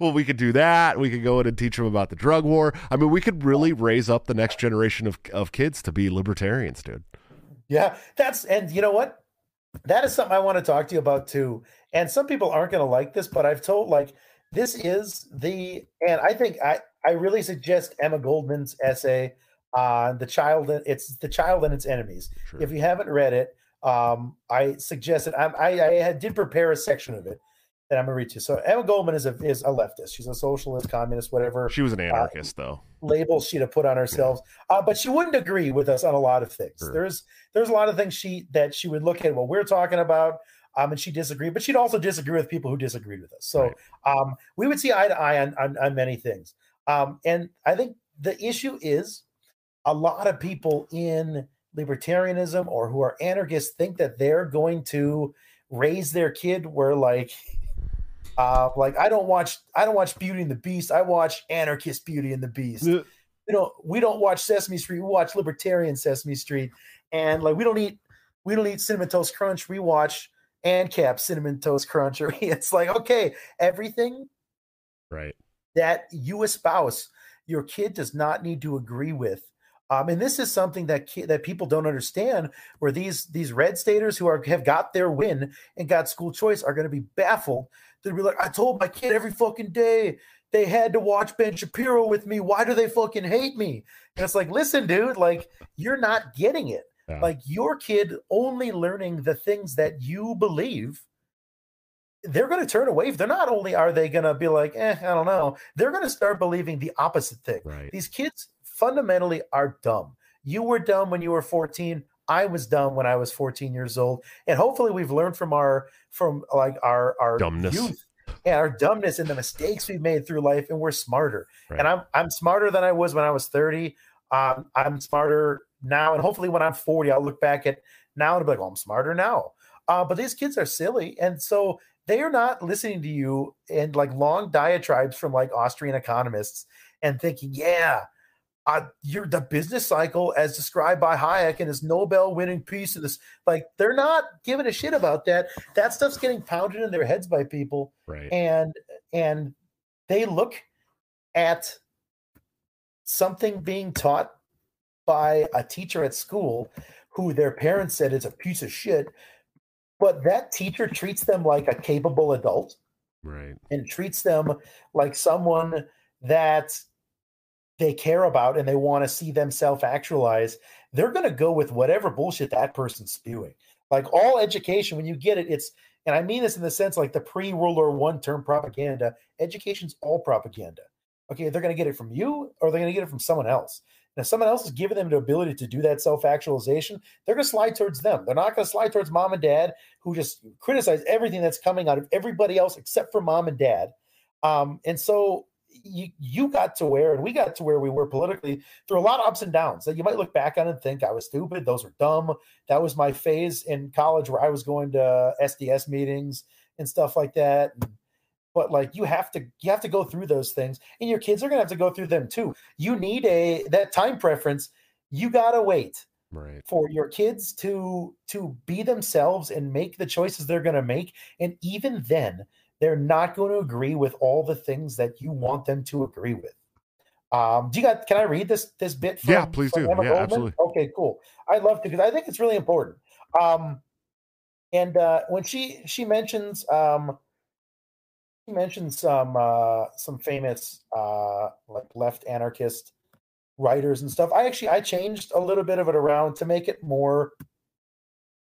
Well, we could do that. We could go in and teach them about the drug war. I mean, we could really raise up the next generation of of kids to be libertarians, dude. Yeah, that's and you know what? That is something I want to talk to you about too. And some people aren't going to like this, but I've told like this is the and I think I I really suggest Emma Goldman's essay on the child. It's the child and its enemies. Sure. If you haven't read it, um, I suggest it. I, I, I had- did prepare a section of it that I'm gonna read to. you. So Emma Goldman is a is a leftist. She's a socialist, communist, whatever She was an anarchist, though. labels she'd have put on herself. Uh, but she wouldn't agree with us on a lot of things. Sure. There's there's a lot of things she that she would look at what we're talking about, um, and she disagreed, but she'd also disagree with people who disagreed with us. So Right. um, we would see eye to eye on, on on many things. Um, and I think the issue is a lot of people in libertarianism or who are anarchists think that they're going to raise their kid where like uh like I don't watch I don't watch Beauty and the Beast. I watch anarchist Beauty and the Beast. Yeah. we don't we don't watch Sesame Street. We watch Libertarian Sesame Street, and like we don't eat we don't eat cinnamon toast crunch. We watch ANCAP cinnamon toast crunch. Or it's like okay, everything Right. that you espouse, your kid does not need to agree with. Um, and this is something that ki- that people don't understand. Where these these red staters who are have got their win and got school choice are going to be baffled. They'll be like, I told my kid every fucking day they had to watch Ben Shapiro with me. Why do they fucking hate me? And it's like, listen, dude, like you're not getting it. Yeah. Like your kid only learning the things that you believe they're going to turn away. They're not only are they going to be like, eh, I don't know, they're going to start believing the opposite thing. Right. These kids fundamentally are dumb. You were dumb when you were 14. I was dumb when I was 14 years old. And hopefully we've learned from our from like our our Dumbness. youth and our dumbness and the mistakes we've made through life and we're smarter. Right. And I'm I'm smarter than I was when I was 30. Um, I'm smarter now and hopefully when I'm 40 I'll look back at now and be like, "Oh, I'm smarter now." Uh, but these kids are silly and so they are not listening to you and like long diatribes from like Austrian economists and thinking, yeah, uh, you're the business cycle as described by Hayek and his Nobel winning piece of this. Like they're not giving a shit about that. That stuff's getting pounded in their heads by people, Right. and and they look at something being taught by a teacher at school who their parents said is a piece of shit but that teacher treats them like a capable adult Right. and treats them like someone that they care about and they want to see them self actualize, they're going to go with whatever bullshit that person's spewing. Like all education, when you get it, it's, and I mean this in the sense like the pre World War One term propaganda, education's all propaganda. Okay, they're going to get it from you or they're going to get it from someone else. If someone else is giving them the ability to do that self actualization, they're going to slide towards them. They're not going to slide towards mom and dad, who just criticize everything that's coming out of everybody else except for mom and dad. Um, and so you you got to where, and we got to where we were politically through a lot of ups and downs that you might look back on and think I was stupid. Those were dumb. That was my phase in college where I was going to SDS meetings and stuff like that. But like you have to you have to go through those things and your kids are going to have to go through them too you need a that time preference you got to wait Right. for your kids to to be themselves and make the choices they're going to make and even then they're not going to agree with all the things that you want them to agree with um do you got can i read this this bit from, Yeah, please do. Emma Yeah, Goldman? absolutely. okay cool i'd love to because i think it's really important um and uh when she she mentions um she mentions some uh some famous uh like left anarchist writers and stuff. I actually I changed a little bit of it around to make it more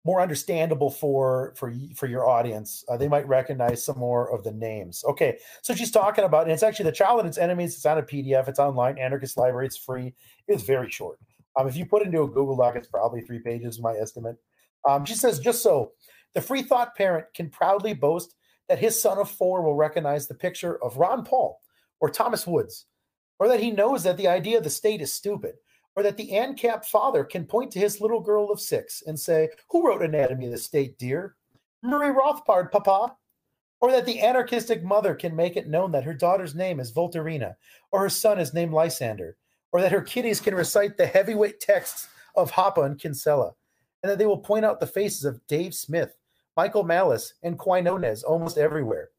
more understandable for for for your audience. Uh, they might recognize some more of the names. Okay, so she's talking about, and it's actually the child and its enemies. It's on a PDF. It's online. Anarchist Library. It's free. It's very short. Um, if you put into a Google Doc, it's probably three pages, my estimate. Um, she says, just so the free thought parent can proudly boast that his son of four will recognize the picture of Ron Paul or Thomas Woods, or that he knows that the idea of the state is stupid, or that the ANCAP father can point to his little girl of six and say, Who wrote Anatomy of the State, dear? Murray Rothbard, papa. Or that the anarchistic mother can make it known that her daughter's name is Volterina, or her son is named Lysander, or that her kiddies can recite the heavyweight texts of Hoppe and Kinsella, and that they will point out the faces of Dave Smith, Michael Malice, and Quinones almost everywhere.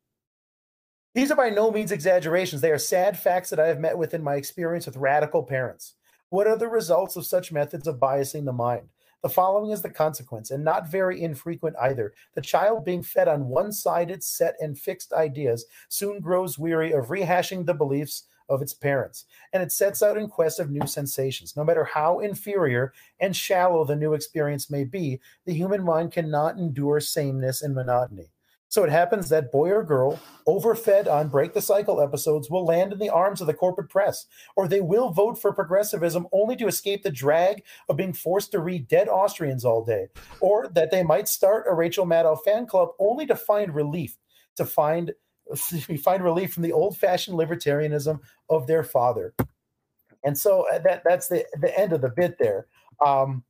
These are by no means exaggerations. They are sad facts that I have met with in my experience with radical parents. What are the results of such methods of biasing the mind? The following is the consequence, and not very infrequent either. The child being fed on one sided, set, and fixed ideas soon grows weary of rehashing the beliefs of its parents, and it sets out in quest of new sensations. No matter how inferior and shallow the new experience may be, the human mind cannot endure sameness and monotony. So it happens that boy or girl, overfed on break the cycle episodes, will land in the arms of the corporate press, or they will vote for progressivism only to escape the drag of being forced to read dead Austrians all day, or that they might start a Rachel Maddow fan club only to find relief, to find find relief from the old-fashioned libertarianism of their father. And so uh, that that's the the end of the bit there. Um,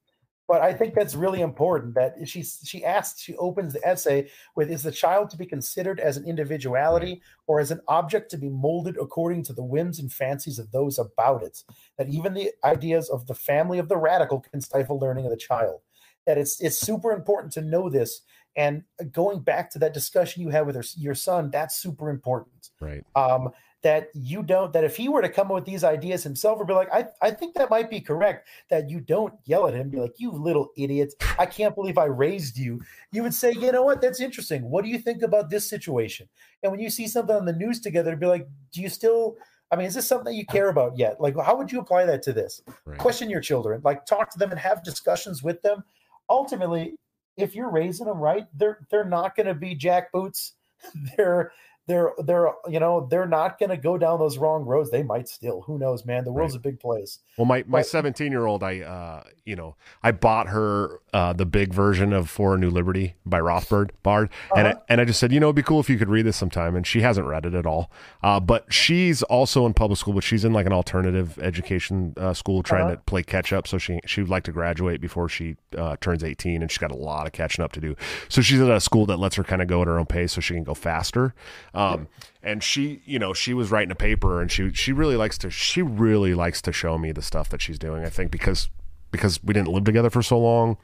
But I think that's really important that she she asks she opens the essay with is the child to be considered as an individuality or as an object to be molded according to the whims and fancies of those about it? That even the ideas of the family of the radical can stifle learning of the child. That it's it's super important to know this and going back to that discussion you had with her, your son that's super important. Right. um, that you don't that if he were to come up with these ideas himself or be like I, I think that might be correct that you don't yell at him be like you little idiot. I can't believe i raised you. You would say you know what? That's interesting. What do you think about this situation? And when you see something on the news together be like do you still i mean is this something that you care about yet? Like how would you apply that to this? Right. question your children. Like talk to them and have discussions with them. Ultimately if you're raising them right they're they're not going to be jackboots. They're they're they're you know they're not going to go down those wrong roads they might still who knows man the world's a big place Well, my my 17 year old, I uh, you know, I bought her uh, the big version of For a New Liberty by Rothbard Bard, and I, Uh-huh. and I just said, you know, it'd be cool if you could read this sometime. And she hasn't read it at all. Uh, but she's also in public school, but she's in like an alternative education uh, school, trying Uh-huh. to play catch up. So she she would like to graduate before she uh, turns 18, and she's got a lot of catching up to do. So she's at a school that lets her kind of go at her own pace, so she can go faster. Um, and she you know she was writing a paper and she she really likes to she really likes to show me the stuff that she's doing i think because because we didn't live together for so long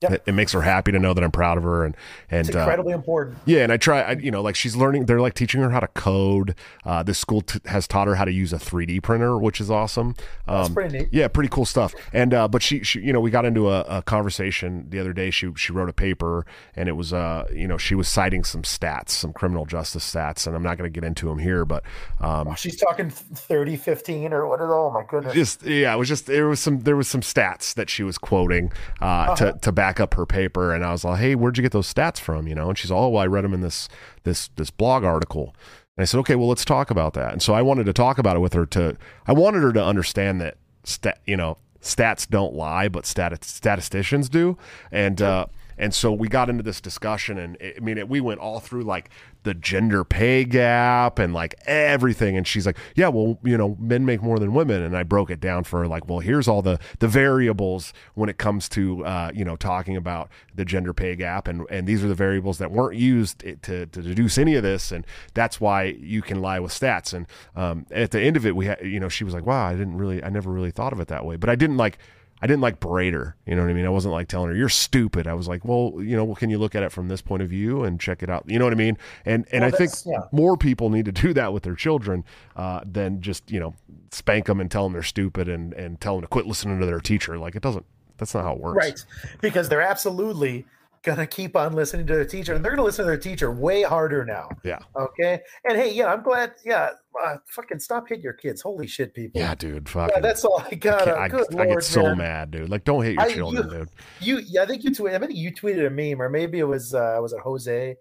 Yep. it, it makes her happy to know that i'm proud of her and and it's uh, incredibly important yeah, and I try, I, you know, like she's learning. They're like teaching her how to code. Uh, this school t- has taught her how to use a 3D printer, which is awesome. Um, that's pretty neat yeah, pretty cool stuff. And uh, but she, she, you know, we got into a, a conversation the other day. She she wrote a paper, and it was, uh, you know, she was citing some stats, some criminal justice stats, and I'm not going to get into them here, but um, Oh, she's talking 30 15 or what is oh my goodness just yeah, it was just there was some there was some stats that she was quoting uh, to to back up her paper, and I was like, hey, where'd you get those stats from? You know, and she's all, oh, well, I read them in this this this blog article. And I said, okay, well, let's talk about that. And so I wanted to talk about it with her. To I wanted her to understand that stat, you know, stats don't lie, but stat, statisticians do. And uh, and so we got into this discussion, and it, I mean, it, we went all through like the gender pay gap and like everything. And she's like, "Yeah, well, you know, men make more than women." And I broke it down for her, like, "Well, here's all the the variables when it comes to uh, you know talking about the gender pay gap, and and these are the variables that weren't used to to deduce any of this, and that's why you can lie with stats." And um, at the end of it, we had, you know, she was like, "Wow, I didn't really, I never really thought of it that way," but I didn't like. I didn't like berate her. You know what I mean? I wasn't like telling her you're stupid. I was like, well, you know, well, can you look at it from this point of view and check it out? You know what I mean? And and Well, I think yeah. more people need to do that with their children uh, than just you know spank them and tell them they're stupid and and tell them to quit listening to their teacher. Like it doesn't. That's not how it works. right because they're absolutely gonna keep on listening to their teacher and they're gonna listen to their teacher way harder now Yeah. okay and hey yeah i'm glad yeah uh, fucking stop hitting your kids holy shit people Yeah, dude. Fucking. yeah, that's all i I, got I, good I get so man. mad, dude. Like, don't hate your I- children, you- dude. You, yeah, I think you tweeted. I think you tweeted a meme, or maybe it was uh, was it Jose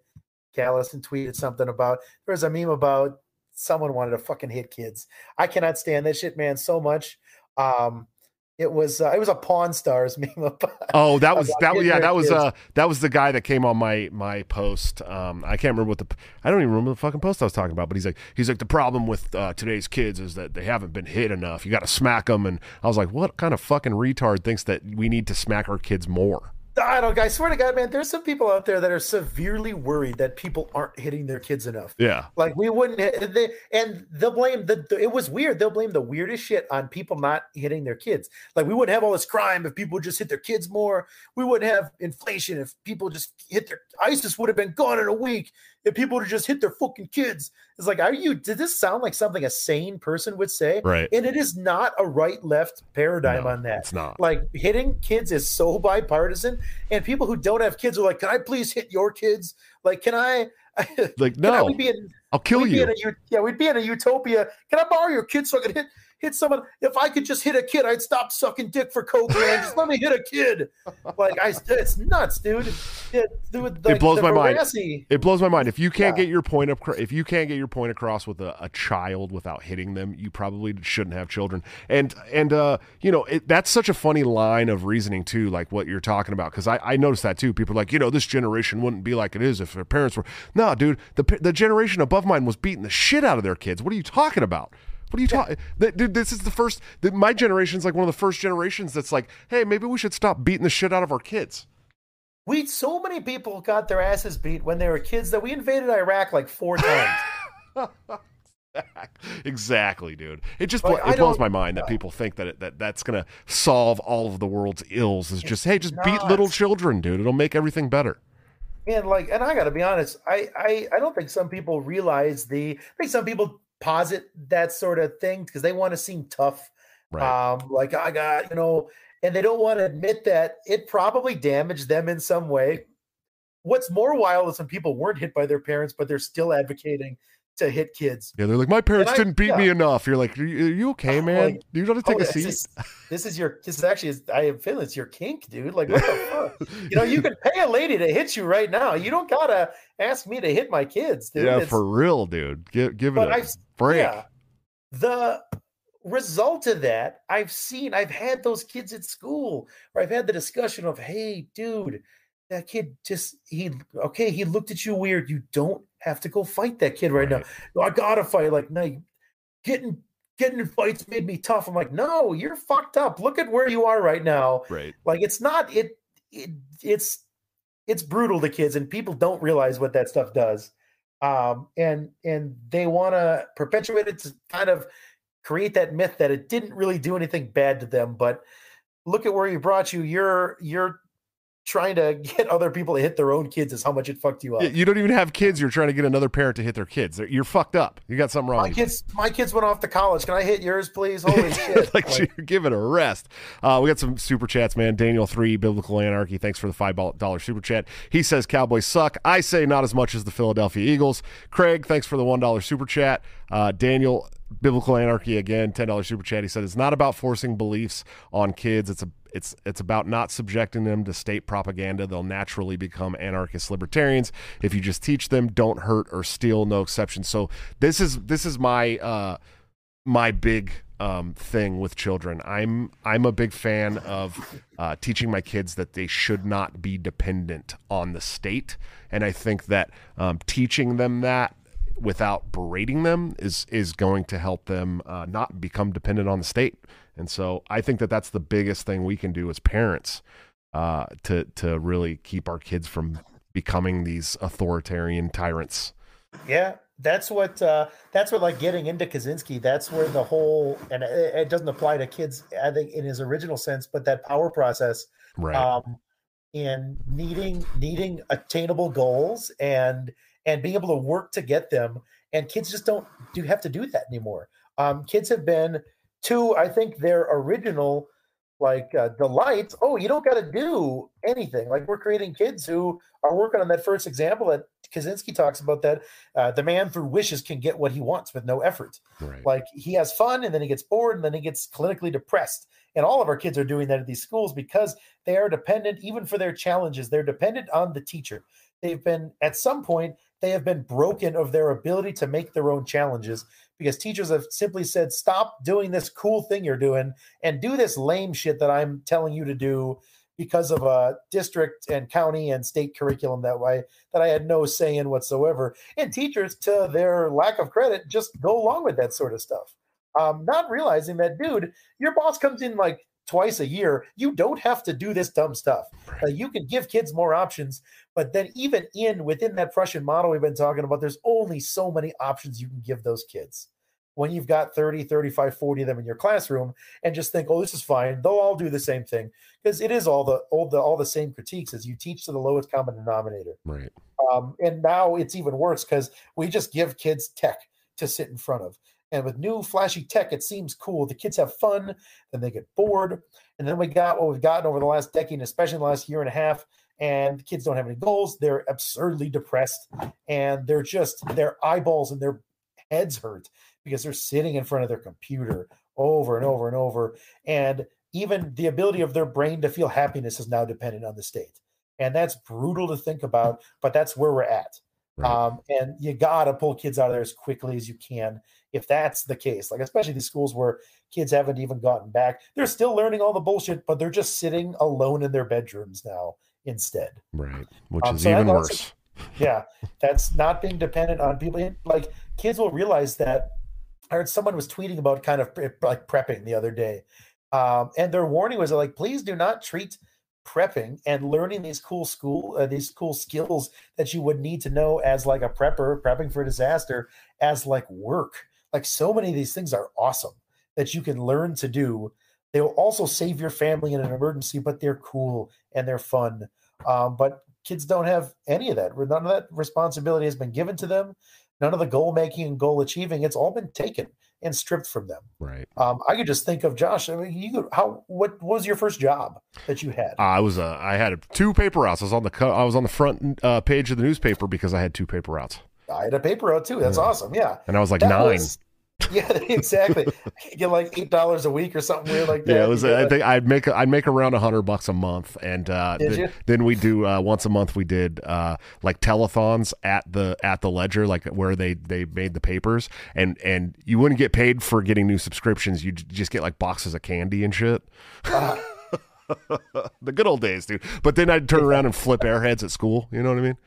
Callison tweeted something about there was a meme about someone wanted to fucking hit kids. I cannot stand that shit, man, so much. Um, it was uh, it was a Pawn Stars meme about. Oh, that was that. was Yeah, that was kids. uh that was the guy that came on my my post. Um, I can't remember what the I don't even remember the fucking post I was talking about. But he's like he's like the problem with uh, today's kids is that they haven't been hit enough. You got to smack them. And I was like, what kind of fucking retard thinks that we need to smack our kids more? I don't. I swear to God, man, there's some people out there that are severely worried that people aren't hitting their kids enough. Yeah, Like we wouldn't, they, and they'll blame the, the. It was weird. They'll blame the weirdest shit on people not hitting their kids. Like we wouldn't have all this crime if people just hit their kids more. We wouldn't have inflation if people just hit their. ISIS would have been gone in a week if people would just hit their fucking kids. It's like, are you? Did this sound like something a sane person would say? right. And it is not a right left paradigm No, on that. It's not. Like hitting kids is so bipartisan, and people who don't have kids are like, "Can I please hit your kids? Like, can I?" Like I no, we'd be in, I'll kill you. a, yeah, we'd be in a utopia. Can I borrow your kids so I can hit hit someone? If I could just hit a kid, I'd stop sucking dick for coke, man. Just let me hit a kid. Like I, it's nuts, dude. It, dude, like, blows the my mind. It blows my mind. If you can't Yeah. get your point up, if you can't get your point across with a, a child without hitting them, you probably shouldn't have children. And and uh, you know it, that's such a funny line of reasoning too, like what you're talking about. Because I, I noticed that too. People are like, you know, this generation wouldn't be like it is if their parents were. No, dude, the the generation above mine was beating the shit out of their kids. What are you talking about? What are you talking? Dude, this is the first. My generation's like one of the first generations that's like, hey, maybe we should stop beating the shit out of our kids. We so many people got their asses beat when they were kids that we invaded Iraq like four times. exactly, dude. It just Like, blo- it blows my mind that people think that it, that that's gonna solve all of the world's ills. Is just hey, just beat little children, dude. It'll make everything better. and like and i gotta be honest I, I i don't think some people realize the i think some people posit that sort of thing because they want to seem tough Right. um like i got you know and they don't want to admit that it probably damaged them in some way what's more wild is when people weren't hit by their parents but they're still advocating to hit kids yeah, they're like, my parents I- didn't beat me enough. You're like, are you, are you okay, man? like, you to take Oh, a this seat? is, this is your this is actually i have feeling it's your kink dude like what the fuck you know you can pay a lady to hit you right now you don't gotta ask me to hit my kids dude yeah, It's- for real, dude. Give give it a I've- break. Yeah. The result of that, I've seen, I've had those kids at school where I've had the discussion of, hey, dude, that kid just, he, okay, he looked at you weird. You don't have to go fight that kid right, Right. now. I gotta fight. Like, no, getting, getting in fights made me tough. I'm like, no, you're fucked up. Look at where you are right now. Right. Like, it's not, it, it it's, it's brutal to kids and people don't realize what that stuff does um, and and they want to perpetuate it to kind of create that myth that it didn't really do anything bad to them. But look at where you brought you. You're you're trying to get other people to hit their own kids. Is how much it fucked you up. You don't even have kids. You're trying to get another parent to hit their kids. You're fucked up. You got something wrong. my kids, my kids went off to college. Can I hit yours, please? Holy shit! like, Like, give it a rest. Uh, we got some super chats, man. Daniel three, biblical anarchy. Thanks for the five dollar super chat. He says Cowboys suck. I say not as much as the Philadelphia Eagles. Craig, thanks for the one dollar super chat. Uh, Daniel, biblical anarchy again, ten dollar super chat. He said it's not about forcing beliefs on kids. It's a it's it's about not subjecting them to state propaganda. They'll naturally become anarchist libertarians if you just teach them don't hurt or steal, no exception. So this is this is my uh my big um, thing with children. I'm I'm a big fan of uh, teaching my kids that they should not be dependent on the state, and I think that um, teaching them that without berating them is is going to help them uh, not become dependent on the state. And so I think that that's the biggest thing we can do as parents uh, to to really keep our kids from becoming these authoritarian tyrants. Yeah, that's what uh that's what like getting into Kaczynski, that's where the whole and it, it doesn't apply to kids, I think in his original sense, but that power process Right. um and needing needing attainable goals and and being able to work to get them. And kids just don't do have to do that anymore. Um kids have been to I think their original like uh, delight. Oh, you don't got to do anything. Like we're creating kids who are working on that first example that Kaczynski talks about that uh, the man through wishes can get what he wants with no effort. right. Like he has fun and then he gets bored and then he gets clinically depressed. And all of our kids are doing that at these schools because they are dependent, even for their challenges, they're dependent on the teacher. They've been, at some point, they have been broken of their ability to make their own challenges because teachers have simply said, stop doing this cool thing you're doing and do this lame shit that I'm telling you to do because of a district and county and state curriculum that way that I had no say in whatsoever. And teachers, to their lack of credit, just go along with that sort of stuff. Um, not realizing that, dude, your boss comes in like twice a year. You don't have to do this dumb stuff. Uh, you can give kids more options, but then even in within that Prussian model we've been talking about, there's only so many options you can give those kids. When you've got 30, 35, 40 of them in your classroom and just think, oh, this is fine. They'll all do the same thing. Because it is all the all the all the same critiques as you teach to the lowest common denominator. right. Um, and now it's even worse because we just give kids tech to sit in front of. And with new flashy tech, it seems cool. The kids have fun, then they get bored. And then we got what we've gotten over the last decade, especially in the last year and a half. And the kids don't have any goals. They're absurdly depressed. And they're just, their eyeballs and their heads hurt because they're sitting in front of their computer over and over and over. And even the ability of their brain to feel happiness is now dependent on the state. And that's brutal to think about, but that's where we're at. Right. Um, and you got to pull kids out of there as quickly as you can if that's the case. Like, especially these schools where kids haven't even gotten back. They're still learning all the bullshit, but they're just sitting alone in their bedrooms now instead. Right. Which Um, is so even worse. Yeah, that's not being dependent on people. Like, kids will realize that I heard someone was tweeting about kind of like prepping the other day, um, and their warning was like, please do not treat prepping and learning these cool school uh, these cool skills that you would need to know as like a prepper prepping for a disaster as like work like so many of these things are awesome that you can learn to do they will also save your family in an emergency but they're cool and they're fun um, but kids don't have any of that none of that responsibility has been given to them none of the goal making and goal achieving it's all been taken and stripped from them Right. um, I could just think of Josh. I mean, you could, how what, what was your first job that you had? I was uh, I had two paper routes. I was on the I was on the front uh, page of the newspaper because I had two paper routes, I had a paper route too. That's Yeah. awesome. Yeah, and I was like That nine. was- yeah, exactly. Get like eight dollars a week or something weird like that. Yeah, it was. You I think I'd make I'd make around a hundred bucks a month, and uh, Did then, then we do uh, once a month. We did uh, like telethons at the at the ledger, like where they they made the papers, and and you wouldn't get paid for getting new subscriptions. You just get like boxes of candy and shit. The good old days, dude. But then I'd turn around and flip airheads at school. You know what I mean?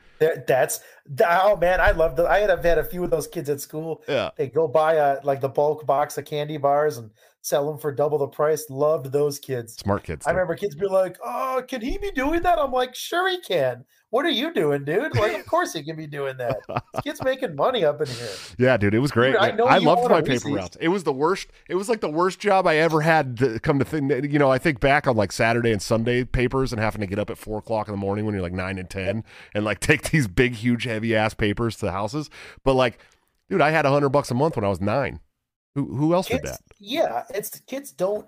that's oh man, I love the. I had I've had a few of those kids at school. Yeah. They go buy a like the bulk box of candy bars and sell them for double the price. Loved those kids. Smart kids. I remember kids be like, "Oh, can he be doing that?" I'm like, "Sure he can." What are you doing, dude? Like, of course he can be doing that. This kid's making money up in here. Yeah, dude, it was great. Dude, I know I loved my paper Reese's. routes. It was the worst. It was like the worst job I ever had. To come to think, you know, I think back on like Saturday and Sunday papers and having to get up at four o'clock in the morning when you're like nine and ten and like take these big, huge, heavy ass papers to the houses. But like, dude, I had a hundred bucks a month when I was nine. Who who else did that? yeah, it's kids don't.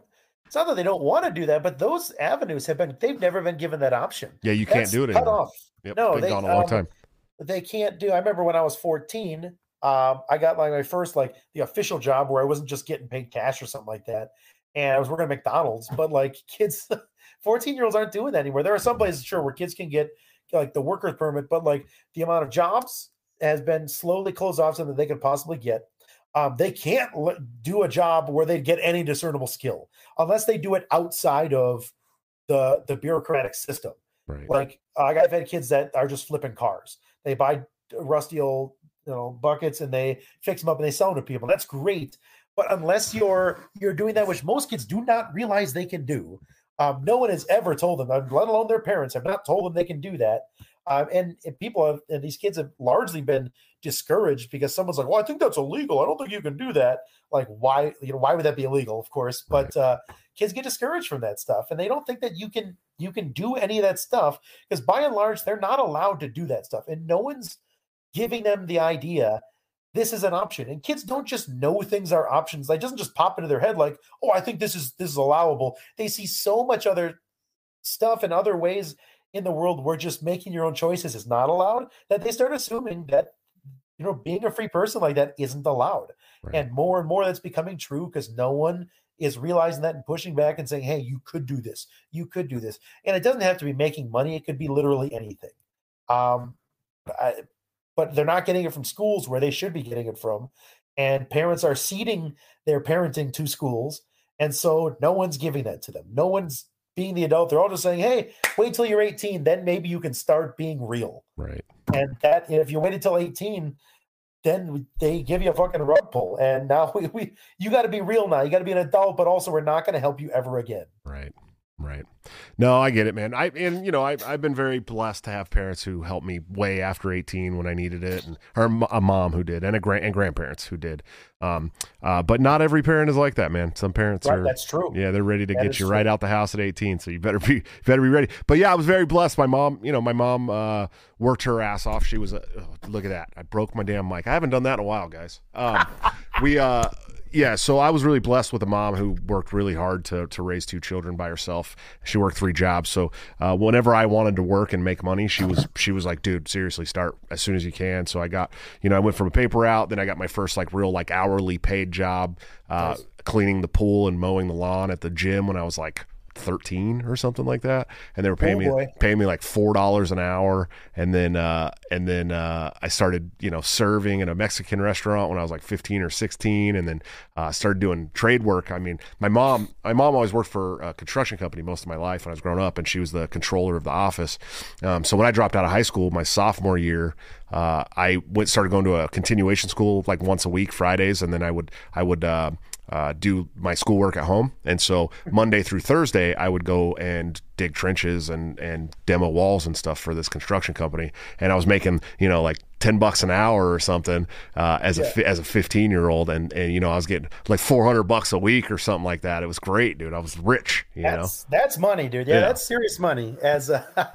It's not that they don't want to do that, but those avenues have been. They've never been given that option. Yeah, you can't do it cut anymore. off. Yep, No, been they, gone a long um, time. They can't do. I remember when I was 14, um, I got like my first like the official job where I wasn't just getting paid cash or something like that, and I was working at McDonald's. But like kids, 14 year olds aren't doing that anymore. There are some places sure where kids can get like the workers permit, but like the amount of jobs has been slowly closed off so that they could possibly get. Um, they can't l- do a job where they'd get any discernible skill unless they do it outside of the the bureaucratic system. Right. Like I've had kids that are just flipping cars. They buy rusty old you know buckets and they fix them up and they sell them to people. That's great. But unless you're you're doing that, which most kids do not realize they can do, um, no one has ever told them, let alone their parents, have not told them they can do that. Um, and, and people have, and these kids have largely been discouraged because someone's like, "Well, I think that's illegal. I don't think you can do that." Like, why? You know, why would that be illegal? Of course, but uh, kids get discouraged from that stuff, and they don't think that you can you can do any of that stuff because by and large they're not allowed to do that stuff, and no one's giving them the idea this is an option. And kids don't just know things are options; like it doesn't just pop into their head like, "Oh, I think this is this is allowable." They see so much other stuff and other ways in the world where just making your own choices is not allowed that they start assuming that you know being a free person like that isn't allowed. Right. and more and more that's becoming true because no one is realizing that and pushing back and saying hey you could do this. You could do this. And it doesn't have to be making money. It could be literally anything. Um I, but they're not getting it from schools where they should be getting it from. And parents are ceding their parenting to schools. And so no one's giving that to them. No one's being the adult they're all just saying hey wait till you're 18 then maybe you can start being real Right. and that if you wait until 18 then they give you a fucking rug pull and now we, we you got to be real now you got to be an adult but also we're not going to help you ever again Right. Right. No, I get it, man. I and you know I I've been very blessed to have parents who helped me way after eighteen when I needed it, and or a mom who did, and a grand and grandparents who did. Um, uh, but not every parent is like that, man. Some parents right are. that's true Yeah, they're ready to That get you true. right out the house at 18, so you better be better be ready. But yeah, I was very blessed. My mom, you know, my mom uh, worked her ass off. She was a oh, look at that. I broke my damn mic. I haven't done that in a while, guys. Um, we uh yeah, so I was really blessed with a mom who worked really hard to to raise two children by herself. She worked three jobs, so uh, whenever I wanted to work and make money, she was she was like, "Dude, seriously, start as soon as you can." So I got, you know, I went from a paper route, then I got my first like real like hourly paid job, uh, cleaning the pool and mowing the lawn at the gym when I was like 13 or something like that, and they were paying Oh, me paying me like four dollars an hour, and then uh, and then uh, I started you know serving in a Mexican restaurant when I was like 15 or 16, and then uh, started doing trade work. I mean, my mom my mom always worked for a construction company most of my life when I was growing up, and she was the controller of the office. Um, so when I dropped out of high school, my sophomore year, uh, I went started going to a continuation school like once a week Fridays, and then I would I would. Uh, do my schoolwork at home, and so Monday through Thursday, I would go and dig trenches and and demo walls and stuff for this construction company. And I was making you know like ten bucks an hour or something uh, as a as a fifteen year old, and and you know I was getting like four hundred bucks a week or something like that. It was great, dude. I was rich, you know. That's that's money, dude. Yeah, Yeah. that's serious money. As uh,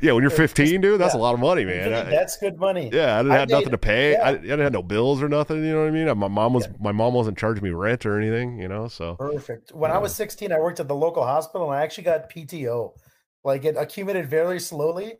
Yeah, when you're fifteen, dude, that's yeah. a lot of money, man. That's good money. Yeah, I didn't I have nothing to pay. yeah. I, I didn't have no bills or nothing. You know what I mean? My mom was my mom wasn't charging me rent or anything. You know, so Perfect. When I was 16, I worked at the local hospital and I actually got PTO. Like it accumulated very slowly,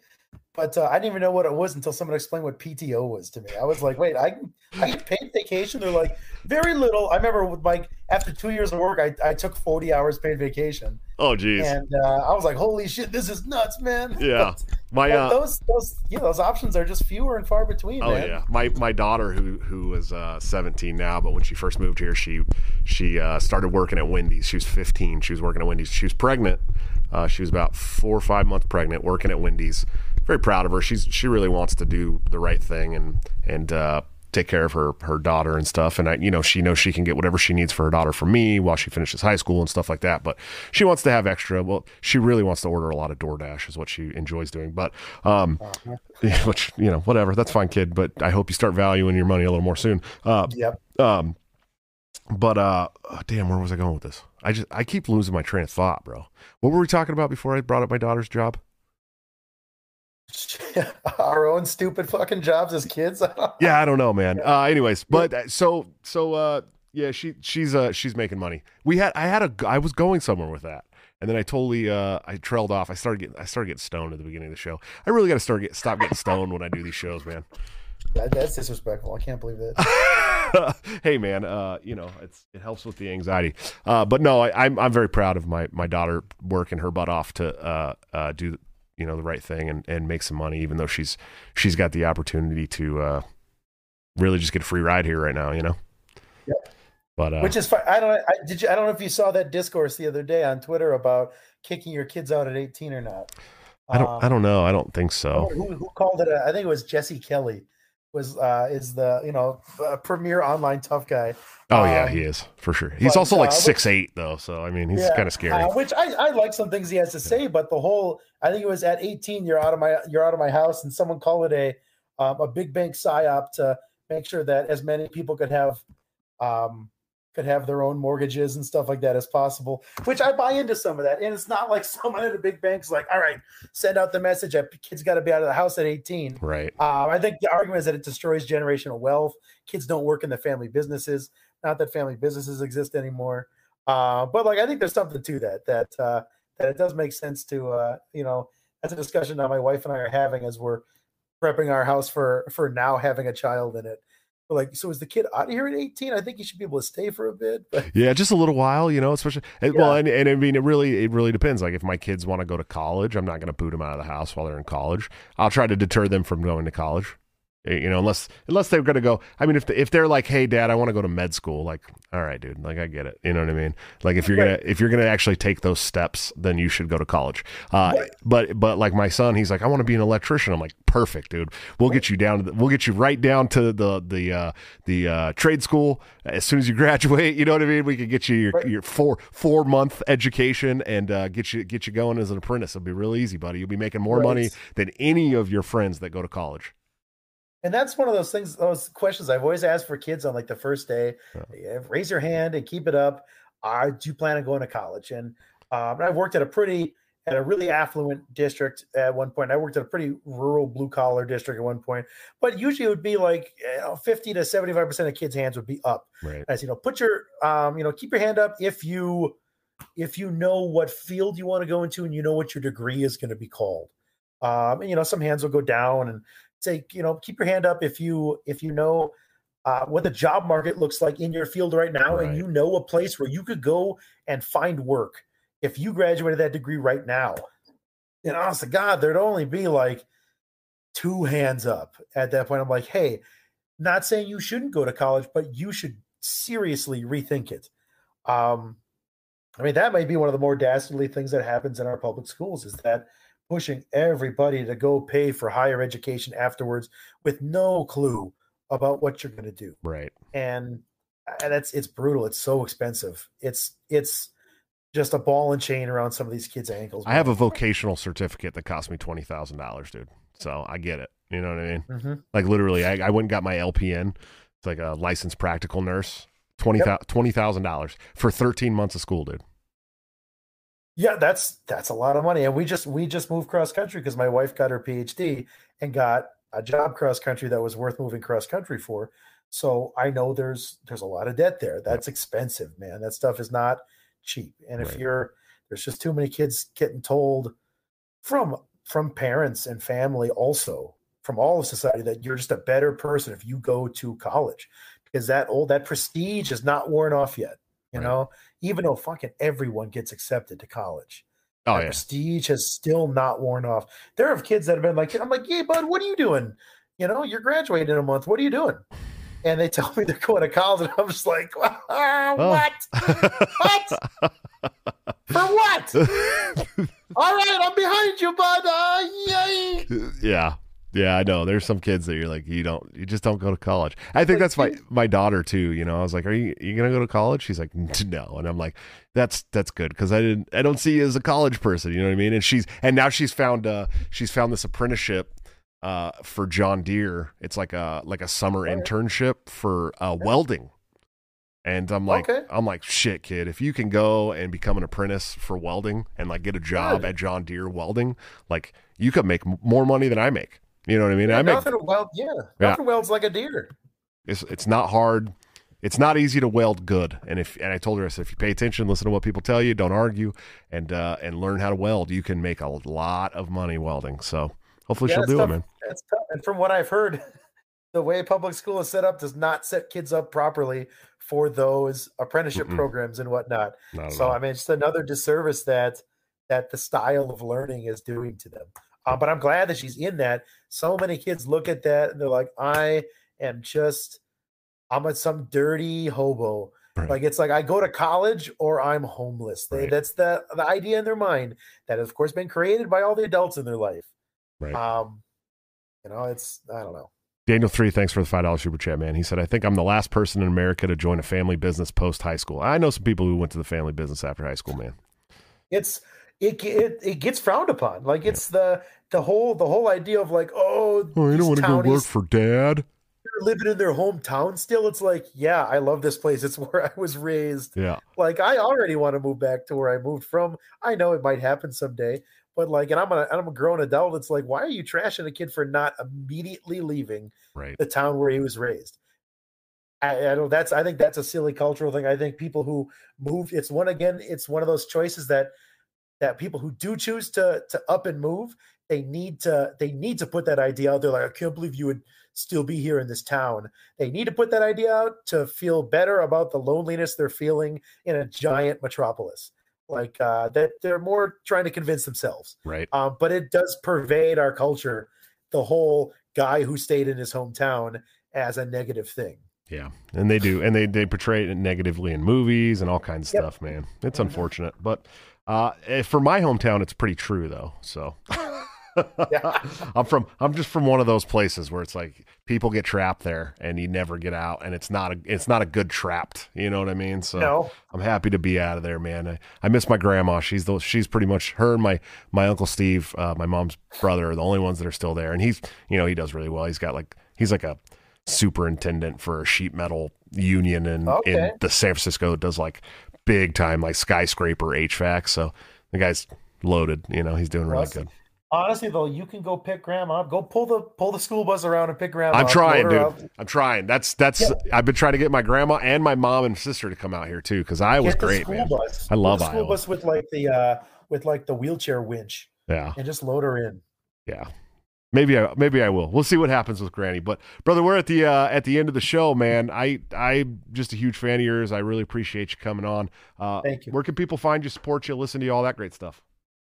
but uh, I didn't even know what it was until someone explained what PTO was to me. I was like, wait, I I get paid vacation? They're like, very little. I remember with like after two years of work, I, I took 40 hours paid vacation. oh geez, And uh, I was like, holy shit, this is nuts, man. yeah. My uh, those those know, those options are just fewer and far between, Oh man. yeah, my my daughter who who is uh, 17 now, but when she first moved here, she she uh, started working at Wendy's. She was 15. She was working at Wendy's. She was pregnant. Uh, she was about four or five months pregnant, working at Wendy's. Very proud of her. She's she really wants to do the right thing and and uh, take care of her her daughter and stuff. And I, you know, she knows she can get whatever she needs for her daughter from me while she finishes high school and stuff like that. But she wants to have extra. Well, she really wants to order a lot of DoorDash, is what she enjoys doing. But um, which you know, whatever, that's fine, kid. But I hope you start valuing your money a little more soon. Uh, Yep. um, but uh, oh, damn, where was I going with this? I just I keep losing my train of thought, bro. What were we talking about before I brought up my daughter's job? Our own stupid fucking jobs as kids. Yeah, I don't know, man. Uh, anyways, but uh, so so uh, yeah, she she's uh she's making money. We had I had a I was going somewhere with that. And then I totally uh, I trailed off. I started getting I started getting stoned at the beginning of the show. I really got to start get stop getting stoned when I do these shows, man. That- That's disrespectful. I can't believe that. hey man, uh, you know it's it helps with the anxiety. Uh, but no, I, I'm I'm very proud of my my daughter working her butt off to uh, uh, do you know the right thing and, and make some money, even though she's she's got the opportunity to uh, really just get a free ride here right now. You know. Yep. But uh, Which is fine. I don't. I, did you? I don't know if you saw that discourse the other day on Twitter about kicking your kids out at 18 or not. I don't Um, I don't know. I don't think so. Who, who called it? A, I think it was Jesse Kelly. Was uh is the you know uh, premier online tough guy. Oh yeah, Um, he is for sure. He's but, also like uh, six eight though, so I mean he's Yeah, kind of scary. Uh, which I, I like some things he has to say, but the whole I think it was at 18 you're out of my you're out of my house, and someone called it a um, a big bank psyop to make sure that as many people could have um, could have their own mortgages and stuff like that as possible. Which I buy into some of that, and it's not like someone at a big bank's like, all right, send out the message that kids got to be out of the house at 18. right. Um, I think the argument is that it destroys generational wealth. Kids don't work in the family businesses. Not that family businesses exist anymore. Uh, but like I think there's something to that. That uh, that it does make sense to uh, you know that's a discussion that my wife and I are having as we're prepping our house for for now having a child in it. Like, so is the kid out of here at 18? I think he should be able to stay for a bit. But Yeah, just a little while, you know, especially and- well, and, and I mean, it really, it really depends. Like if my kids want to go to college, I'm not going to boot them out of the house while they're in college. I'll try to deter them from going to college. You know, unless unless they're going to go. I mean, if if they're like, "Hey, Dad, I want to go to med school," like, all right, dude, like I get it. You know what I mean? Like if you're gonna if you're gonna actually take those steps, then you should go to college. Uh, Right. but but like my son, he's like, I want to be an electrician. I'm like, perfect, dude. We'll get you down to the, we'll get you right down to the the uh, the uh, trade school as soon as you graduate. You know what I mean? We could get you your, Right. your four four month education and uh, get you get you going as an apprentice. It'll be real easy, buddy. You'll be making more Right. money than any of your friends that go to college. And that's one of those things, those questions I've always asked for kids on like the first day. Yeah. Raise your hand and keep it up. Uh, do you plan on going to college? And um, I've worked at a pretty, at a really affluent district at one point. I worked at a pretty rural blue collar district at one point, but usually it would be like you know, 50 to 75% of kids' hands would be up. Right. As you know, put your, um, you know, keep your hand up if you, if you know what field you want to go into and you know what your degree is going to be called. Um, and you know, some hands will go down and say, you know, keep your hand up if you if you know uh, what the job market looks like in your field right now, Right. and you know a place where you could go and find work if you graduated that degree right now, and honest to God, there'd only be like two hands up at that point. I'm like, hey, not saying you shouldn't go to college, but you should seriously rethink it. Um, I mean, that might be one of the more dastardly things that happens in our public schools is that pushing everybody to go pay for higher education afterwards with no clue about what you're going to do. Right. And and that's it's brutal. It's so expensive. It's it's just a ball and chain around some of these kids' ankles. I have a vocational certificate that cost me twenty thousand dollars, dude. So I get it. You know what I mean? hmm Like literally, I, I went and got my LPN. It's like a licensed practical nurse. Twenty thousand dollars for thirteen months of school, dude. Yeah, that's that's a lot of money. And we just we just moved cross country because my wife got her PhD and got a job cross country that was worth moving cross country for. So I know there's there's a lot of debt there. That's expensive, man. That stuff is not cheap. And if Right. you're there's just too many kids getting told from from parents and family also from all of society that you're just a better person if you go to college because that old that prestige is not worn off yet you Right. know even though fucking everyone gets accepted to college Oh yeah, prestige has still not worn off. There are kids that have been like, I'm like, hey, bud, what are you doing? You know, you're graduating in a month. What are you doing? And they tell me they're going to college, and I'm just like, Oh. what? What? For what? All right, I'm behind you, bud. Uh, yay. yeah, yeah. I know. There's some kids that you're like, you don't, you just don't go to college. I think that's my my daughter too. You know, I was like, are you you gonna go to college? She's like, no, and I'm like, that's that's good because I didn't, I don't see you as a college person. You know what I mean? And she's and now she's found uh she's found this apprenticeship uh for John Deere. It's like a like a summer internship for uh welding. And I'm like, Okay. I'm like, shit, kid. If you can go and become an apprentice for welding and like get a job Good. at John Deere welding, like you could make m- more money than I make. You know what I mean? I make nothing weld, yeah, Yeah. nothing welds like a deer. it's it's not hard. It's not easy to weld good. And if and I told her I said if you pay attention, listen to what people tell you, don't argue, and uh, and learn how to weld, you can make a lot of money welding. So hopefully Yeah, she'll do tough. it, man. It's tough. And from what I've heard, the way public school is set up does not set kids up properly for those apprenticeship Mm-mm. programs and whatnot. Not So. I mean, it's another disservice that that the style of learning is doing to them. Uh, but I'm glad that she's in that. So many kids look at that and they're like, I am just, I'm at some dirty hobo. Right. Like it's like I go to college or I'm homeless. They, Right. That's the the idea in their mind that has, of course, been created by all the adults in their life. Right. Um, you know, it's I don't know. Daniel three, thanks for the five dollars super chat, man. He said, "I think I'm the last person in America to join a family business post high school. I know some people who went to the family business after high school, man. it's it it, it gets frowned upon like it's the the whole the whole idea of like oh Oh, you don't want to go work for dad? they're living in their hometown still it's like yeah i love this place it's where i was raised Yeah, like i already want to move back to where i moved from i know it might happen someday but like and i'm a i'm a grown adult it's like why are you trashing a kid for not immediately leaving right. the town where he was raised. I, I don't. That's. I think that's a silly cultural thing. I think people who move. It's one again. It's one of those choices that that people who do choose to to up and move. They need to. They need to put that idea out there. Like I can't believe you would still be here in this town. They need to put that idea out to feel better about the loneliness they're feeling in a giant metropolis. Like uh, that, they're more trying to convince themselves. Right. Um, but it does pervade our culture. The whole guy who stayed in his hometown as a negative thing. Yeah, and they do, and they they portray it negatively in movies and all kinds of Yep. stuff, man. It's unfortunate, but uh, eh, for my hometown, it's pretty true though. So I'm from I'm just from one of those places where it's like people get trapped there and you never get out, and it's not a it's not a good trapped. You know what I mean? So No, I'm happy to be out of there, man. I, I miss my grandma. She's the she's pretty much her and my my uncle Steve, uh, my mom's brother, are the only ones that are still there. And he's you know he does really well. He's got like he's like a superintendent for a sheet metal union in Okay. in the San Francisco. Does like big time like skyscraper HVAC. So the guy's loaded. You know he's doing really Awesome. good. honestly though, you can go pick grandma up. Go pull the pull the school bus around and pick grandma. I'm trying, dude. up, I'm trying. That's that's. Yeah. I've been trying to get my grandma and my mom and sister to come out here too because I was great, man. bus. I love school Iowa. bus with like the uh with like the wheelchair winch Yeah, and just load her in. yeah. Maybe I maybe I will. We'll see what happens with Granny. But brother, we're at the uh, at the end of the show, man. I I'm just a huge fan of yours. I really appreciate you coming on. Uh, Thank you. Where can people find you, support you, listen to you, all that great stuff?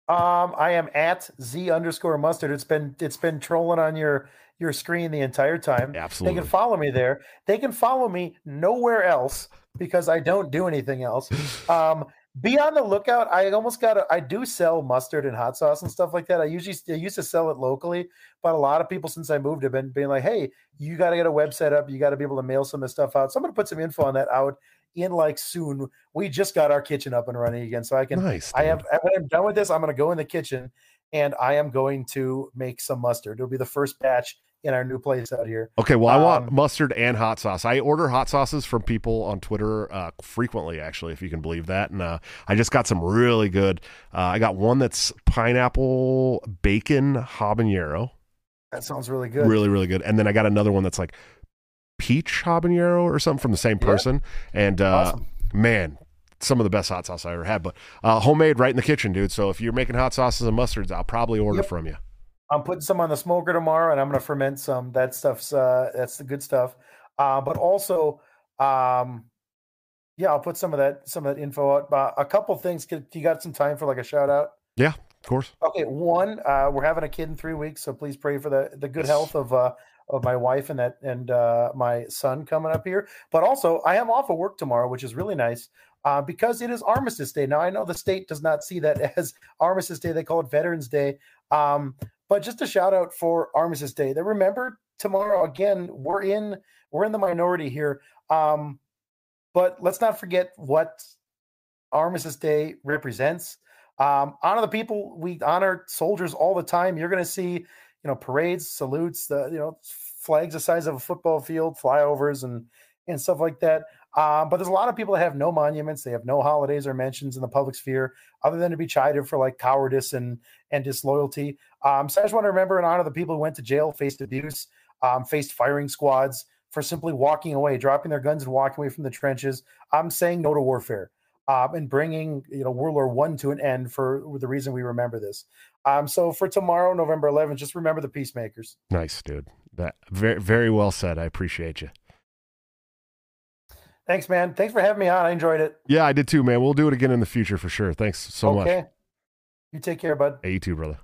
Um, I am at z underscore mustard. It's been it's been trolling on your your screen the entire time. Absolutely. They can follow me there. They can follow me nowhere else because I don't do anything else. Um, be on the lookout. I almost got. A, I do sell mustard and hot sauce and stuff like that. I usually I used to sell it locally, but a lot of people since I moved have been being like, "Hey, you got to get a website up. You got to be able to mail some of the stuff out." So I'm going to put some info on that out in like soon. We just got our kitchen up and running again, so I can. Nice. I have when I'm done with this, I'm going to go in the kitchen and I am going to make some mustard. It'll be the first batch in our new place out here. Okay, well, I want Um, mustard and hot sauce. I order hot sauces from people on Twitter uh, frequently, actually, if you can believe that. And uh, I just got some really good. Uh, I got one that's pineapple bacon habanero, That sounds really good. really, really good. And then I got another one that's like peach habanero or something from the same Yeah. person. And uh, Awesome. man, some of the best hot sauce I ever had. But uh, homemade, right in the kitchen, dude. So if you're making hot sauces and mustards, I'll probably order Yep. from you. I'm putting some on the smoker tomorrow, and I'm going to ferment some. That stuff's uh, that's the good stuff. Uh, but also, um, yeah, I'll put some of that some of that info out. Uh, a couple things. Could, you got some time for like a shout out? Yeah, of course. Okay, one, uh, we're having a kid in three weeks, so please pray for the the good health of uh, of my wife and that and uh, my son coming up here. But also, I am off of work tomorrow, which is really nice uh, because it is Armistice Day. Now, I know the state does not see that as Armistice Day; they call it Veterans Day. Um, but just a shout out for Armistice Day. That remember tomorrow again. We're in we're in the minority here, um, but let's not forget what Armistice Day represents. Um, honor the people. We honor soldiers all the time. You're going to see, you know, parades, salutes, the you know flags the size of a football field, flyovers, and and stuff like that. Um, but there's a lot of people that have no monuments. They have no holidays or mentions in the public sphere, other than to be chided for like cowardice and and disloyalty. Um, so I just want to remember and honor the people who went to jail, faced abuse, um, faced firing squads for simply walking away, dropping their guns and walking away from the trenches. I'm saying no to warfare um, and bringing you know World War One to an end for the reason we remember this. Um, so for tomorrow, November 11th, just remember the peacemakers. Nice, dude. That very very well said. I appreciate you. Thanks, man. Thanks for having me on. I enjoyed it. Yeah, I did too, man. We'll do it again in the future for sure. Thanks so much. okay. You take care, bud. Hey, you too, brother.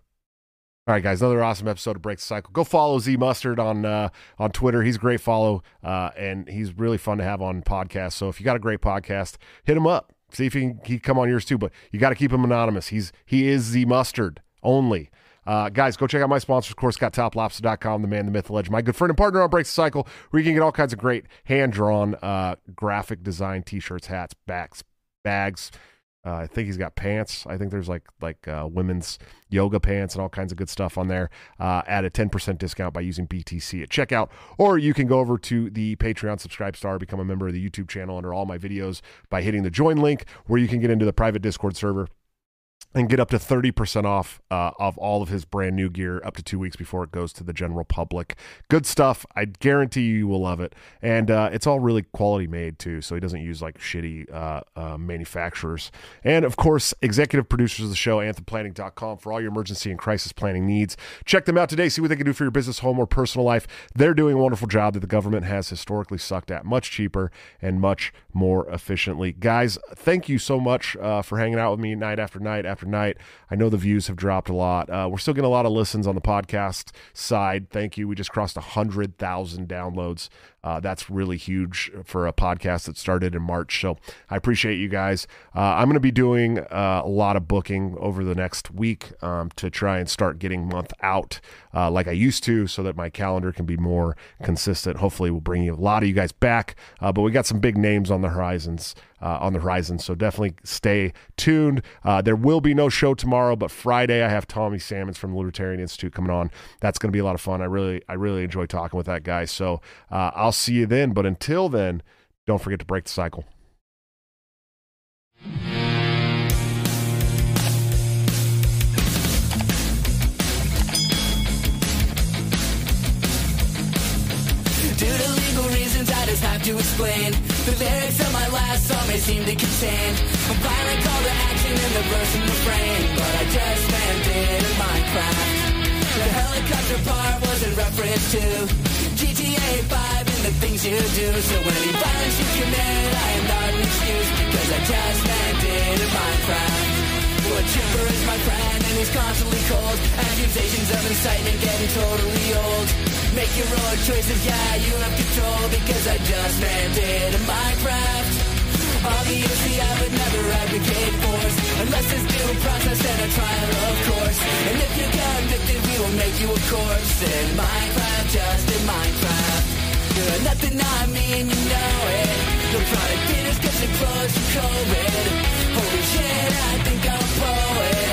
All right, guys, another awesome episode of Break the Cycle. Go follow Z Mustard on uh, on Twitter. He's a great follow, uh, and he's really fun to have on podcasts. So if you got a great podcast, hit him up. See if he can, he come on yours too. But you got to keep him anonymous. He's he is Z Mustard only. Uh, guys, go check out my sponsors, of course, ScottTopLobster.com, the man, the myth, the legend, my good friend and partner on Break the Cycle, where you can get all kinds of great hand drawn uh, graphic design t shirts, hats, backs, bags. Uh, I think he's got pants. I think there's like like uh, women's yoga pants and all kinds of good stuff on there uh, at a 10% discount by using BTC at checkout. Or you can go over to the Patreon, SubscribeStar, become a member of the YouTube channel under all my videos by hitting the join link where you can get into the private Discord server and get up to 30% off uh, of all of his brand new gear up to two weeks before it goes to the general public. Good stuff. I guarantee you, you will love it. And uh, it's all really quality made, too. So he doesn't use like shitty uh, uh, manufacturers. And of course, executive producers of the show, anthemplanning.com, for all your emergency and crisis planning needs. Check them out today. See what they can do for your business, home, or personal life. They're doing a wonderful job that the government has historically sucked at much cheaper and much more efficiently. Guys, thank you so much uh, for hanging out with me night after night after night. I know the views have dropped a lot. Uh, we're still getting a lot of listens on the podcast side. Thank you. We just crossed 100,000 downloads. Uh, that's really huge for a podcast that started in March. So I appreciate you guys. Uh, I'm going to be doing uh, a lot of booking over the next week um, to try and start getting month out uh, like I used to so that my calendar can be more consistent. Hopefully, we'll bring you a lot of you guys back. Uh, but we got some big names on the horizons. Uh, on the horizon, so definitely stay tuned. Uh, there will be no show tomorrow, but Friday I have Tommy Salmons from the Libertarian Institute coming on. That's going to be a lot of fun. I really, I really enjoy talking with that guy. So uh, I'll see you then. But until then, don't forget to break the cycle. Just have to explain. The lyrics of my last song may seem to contain a violent call to action in the verse and refrain, but I just landed in Minecraft. The helicopter apart was in reference to GTA 5 and the things you do. So any violence you commit, I am not an excuse because I just it in Minecraft. Well, Chipper is my friend and he's constantly cold. Accusations of incitement getting totally old. Make your own choices, yeah, you have control because I just meant it in Minecraft. Obviously, I would never advocate force unless there's due process and a trial, of course. And if you're convicted, we will make you a corpse in Minecraft, just in Minecraft. You're nothing I mean, you know it. No product theaters cause you're closed from COVID. Holy shit, I think I'm poet.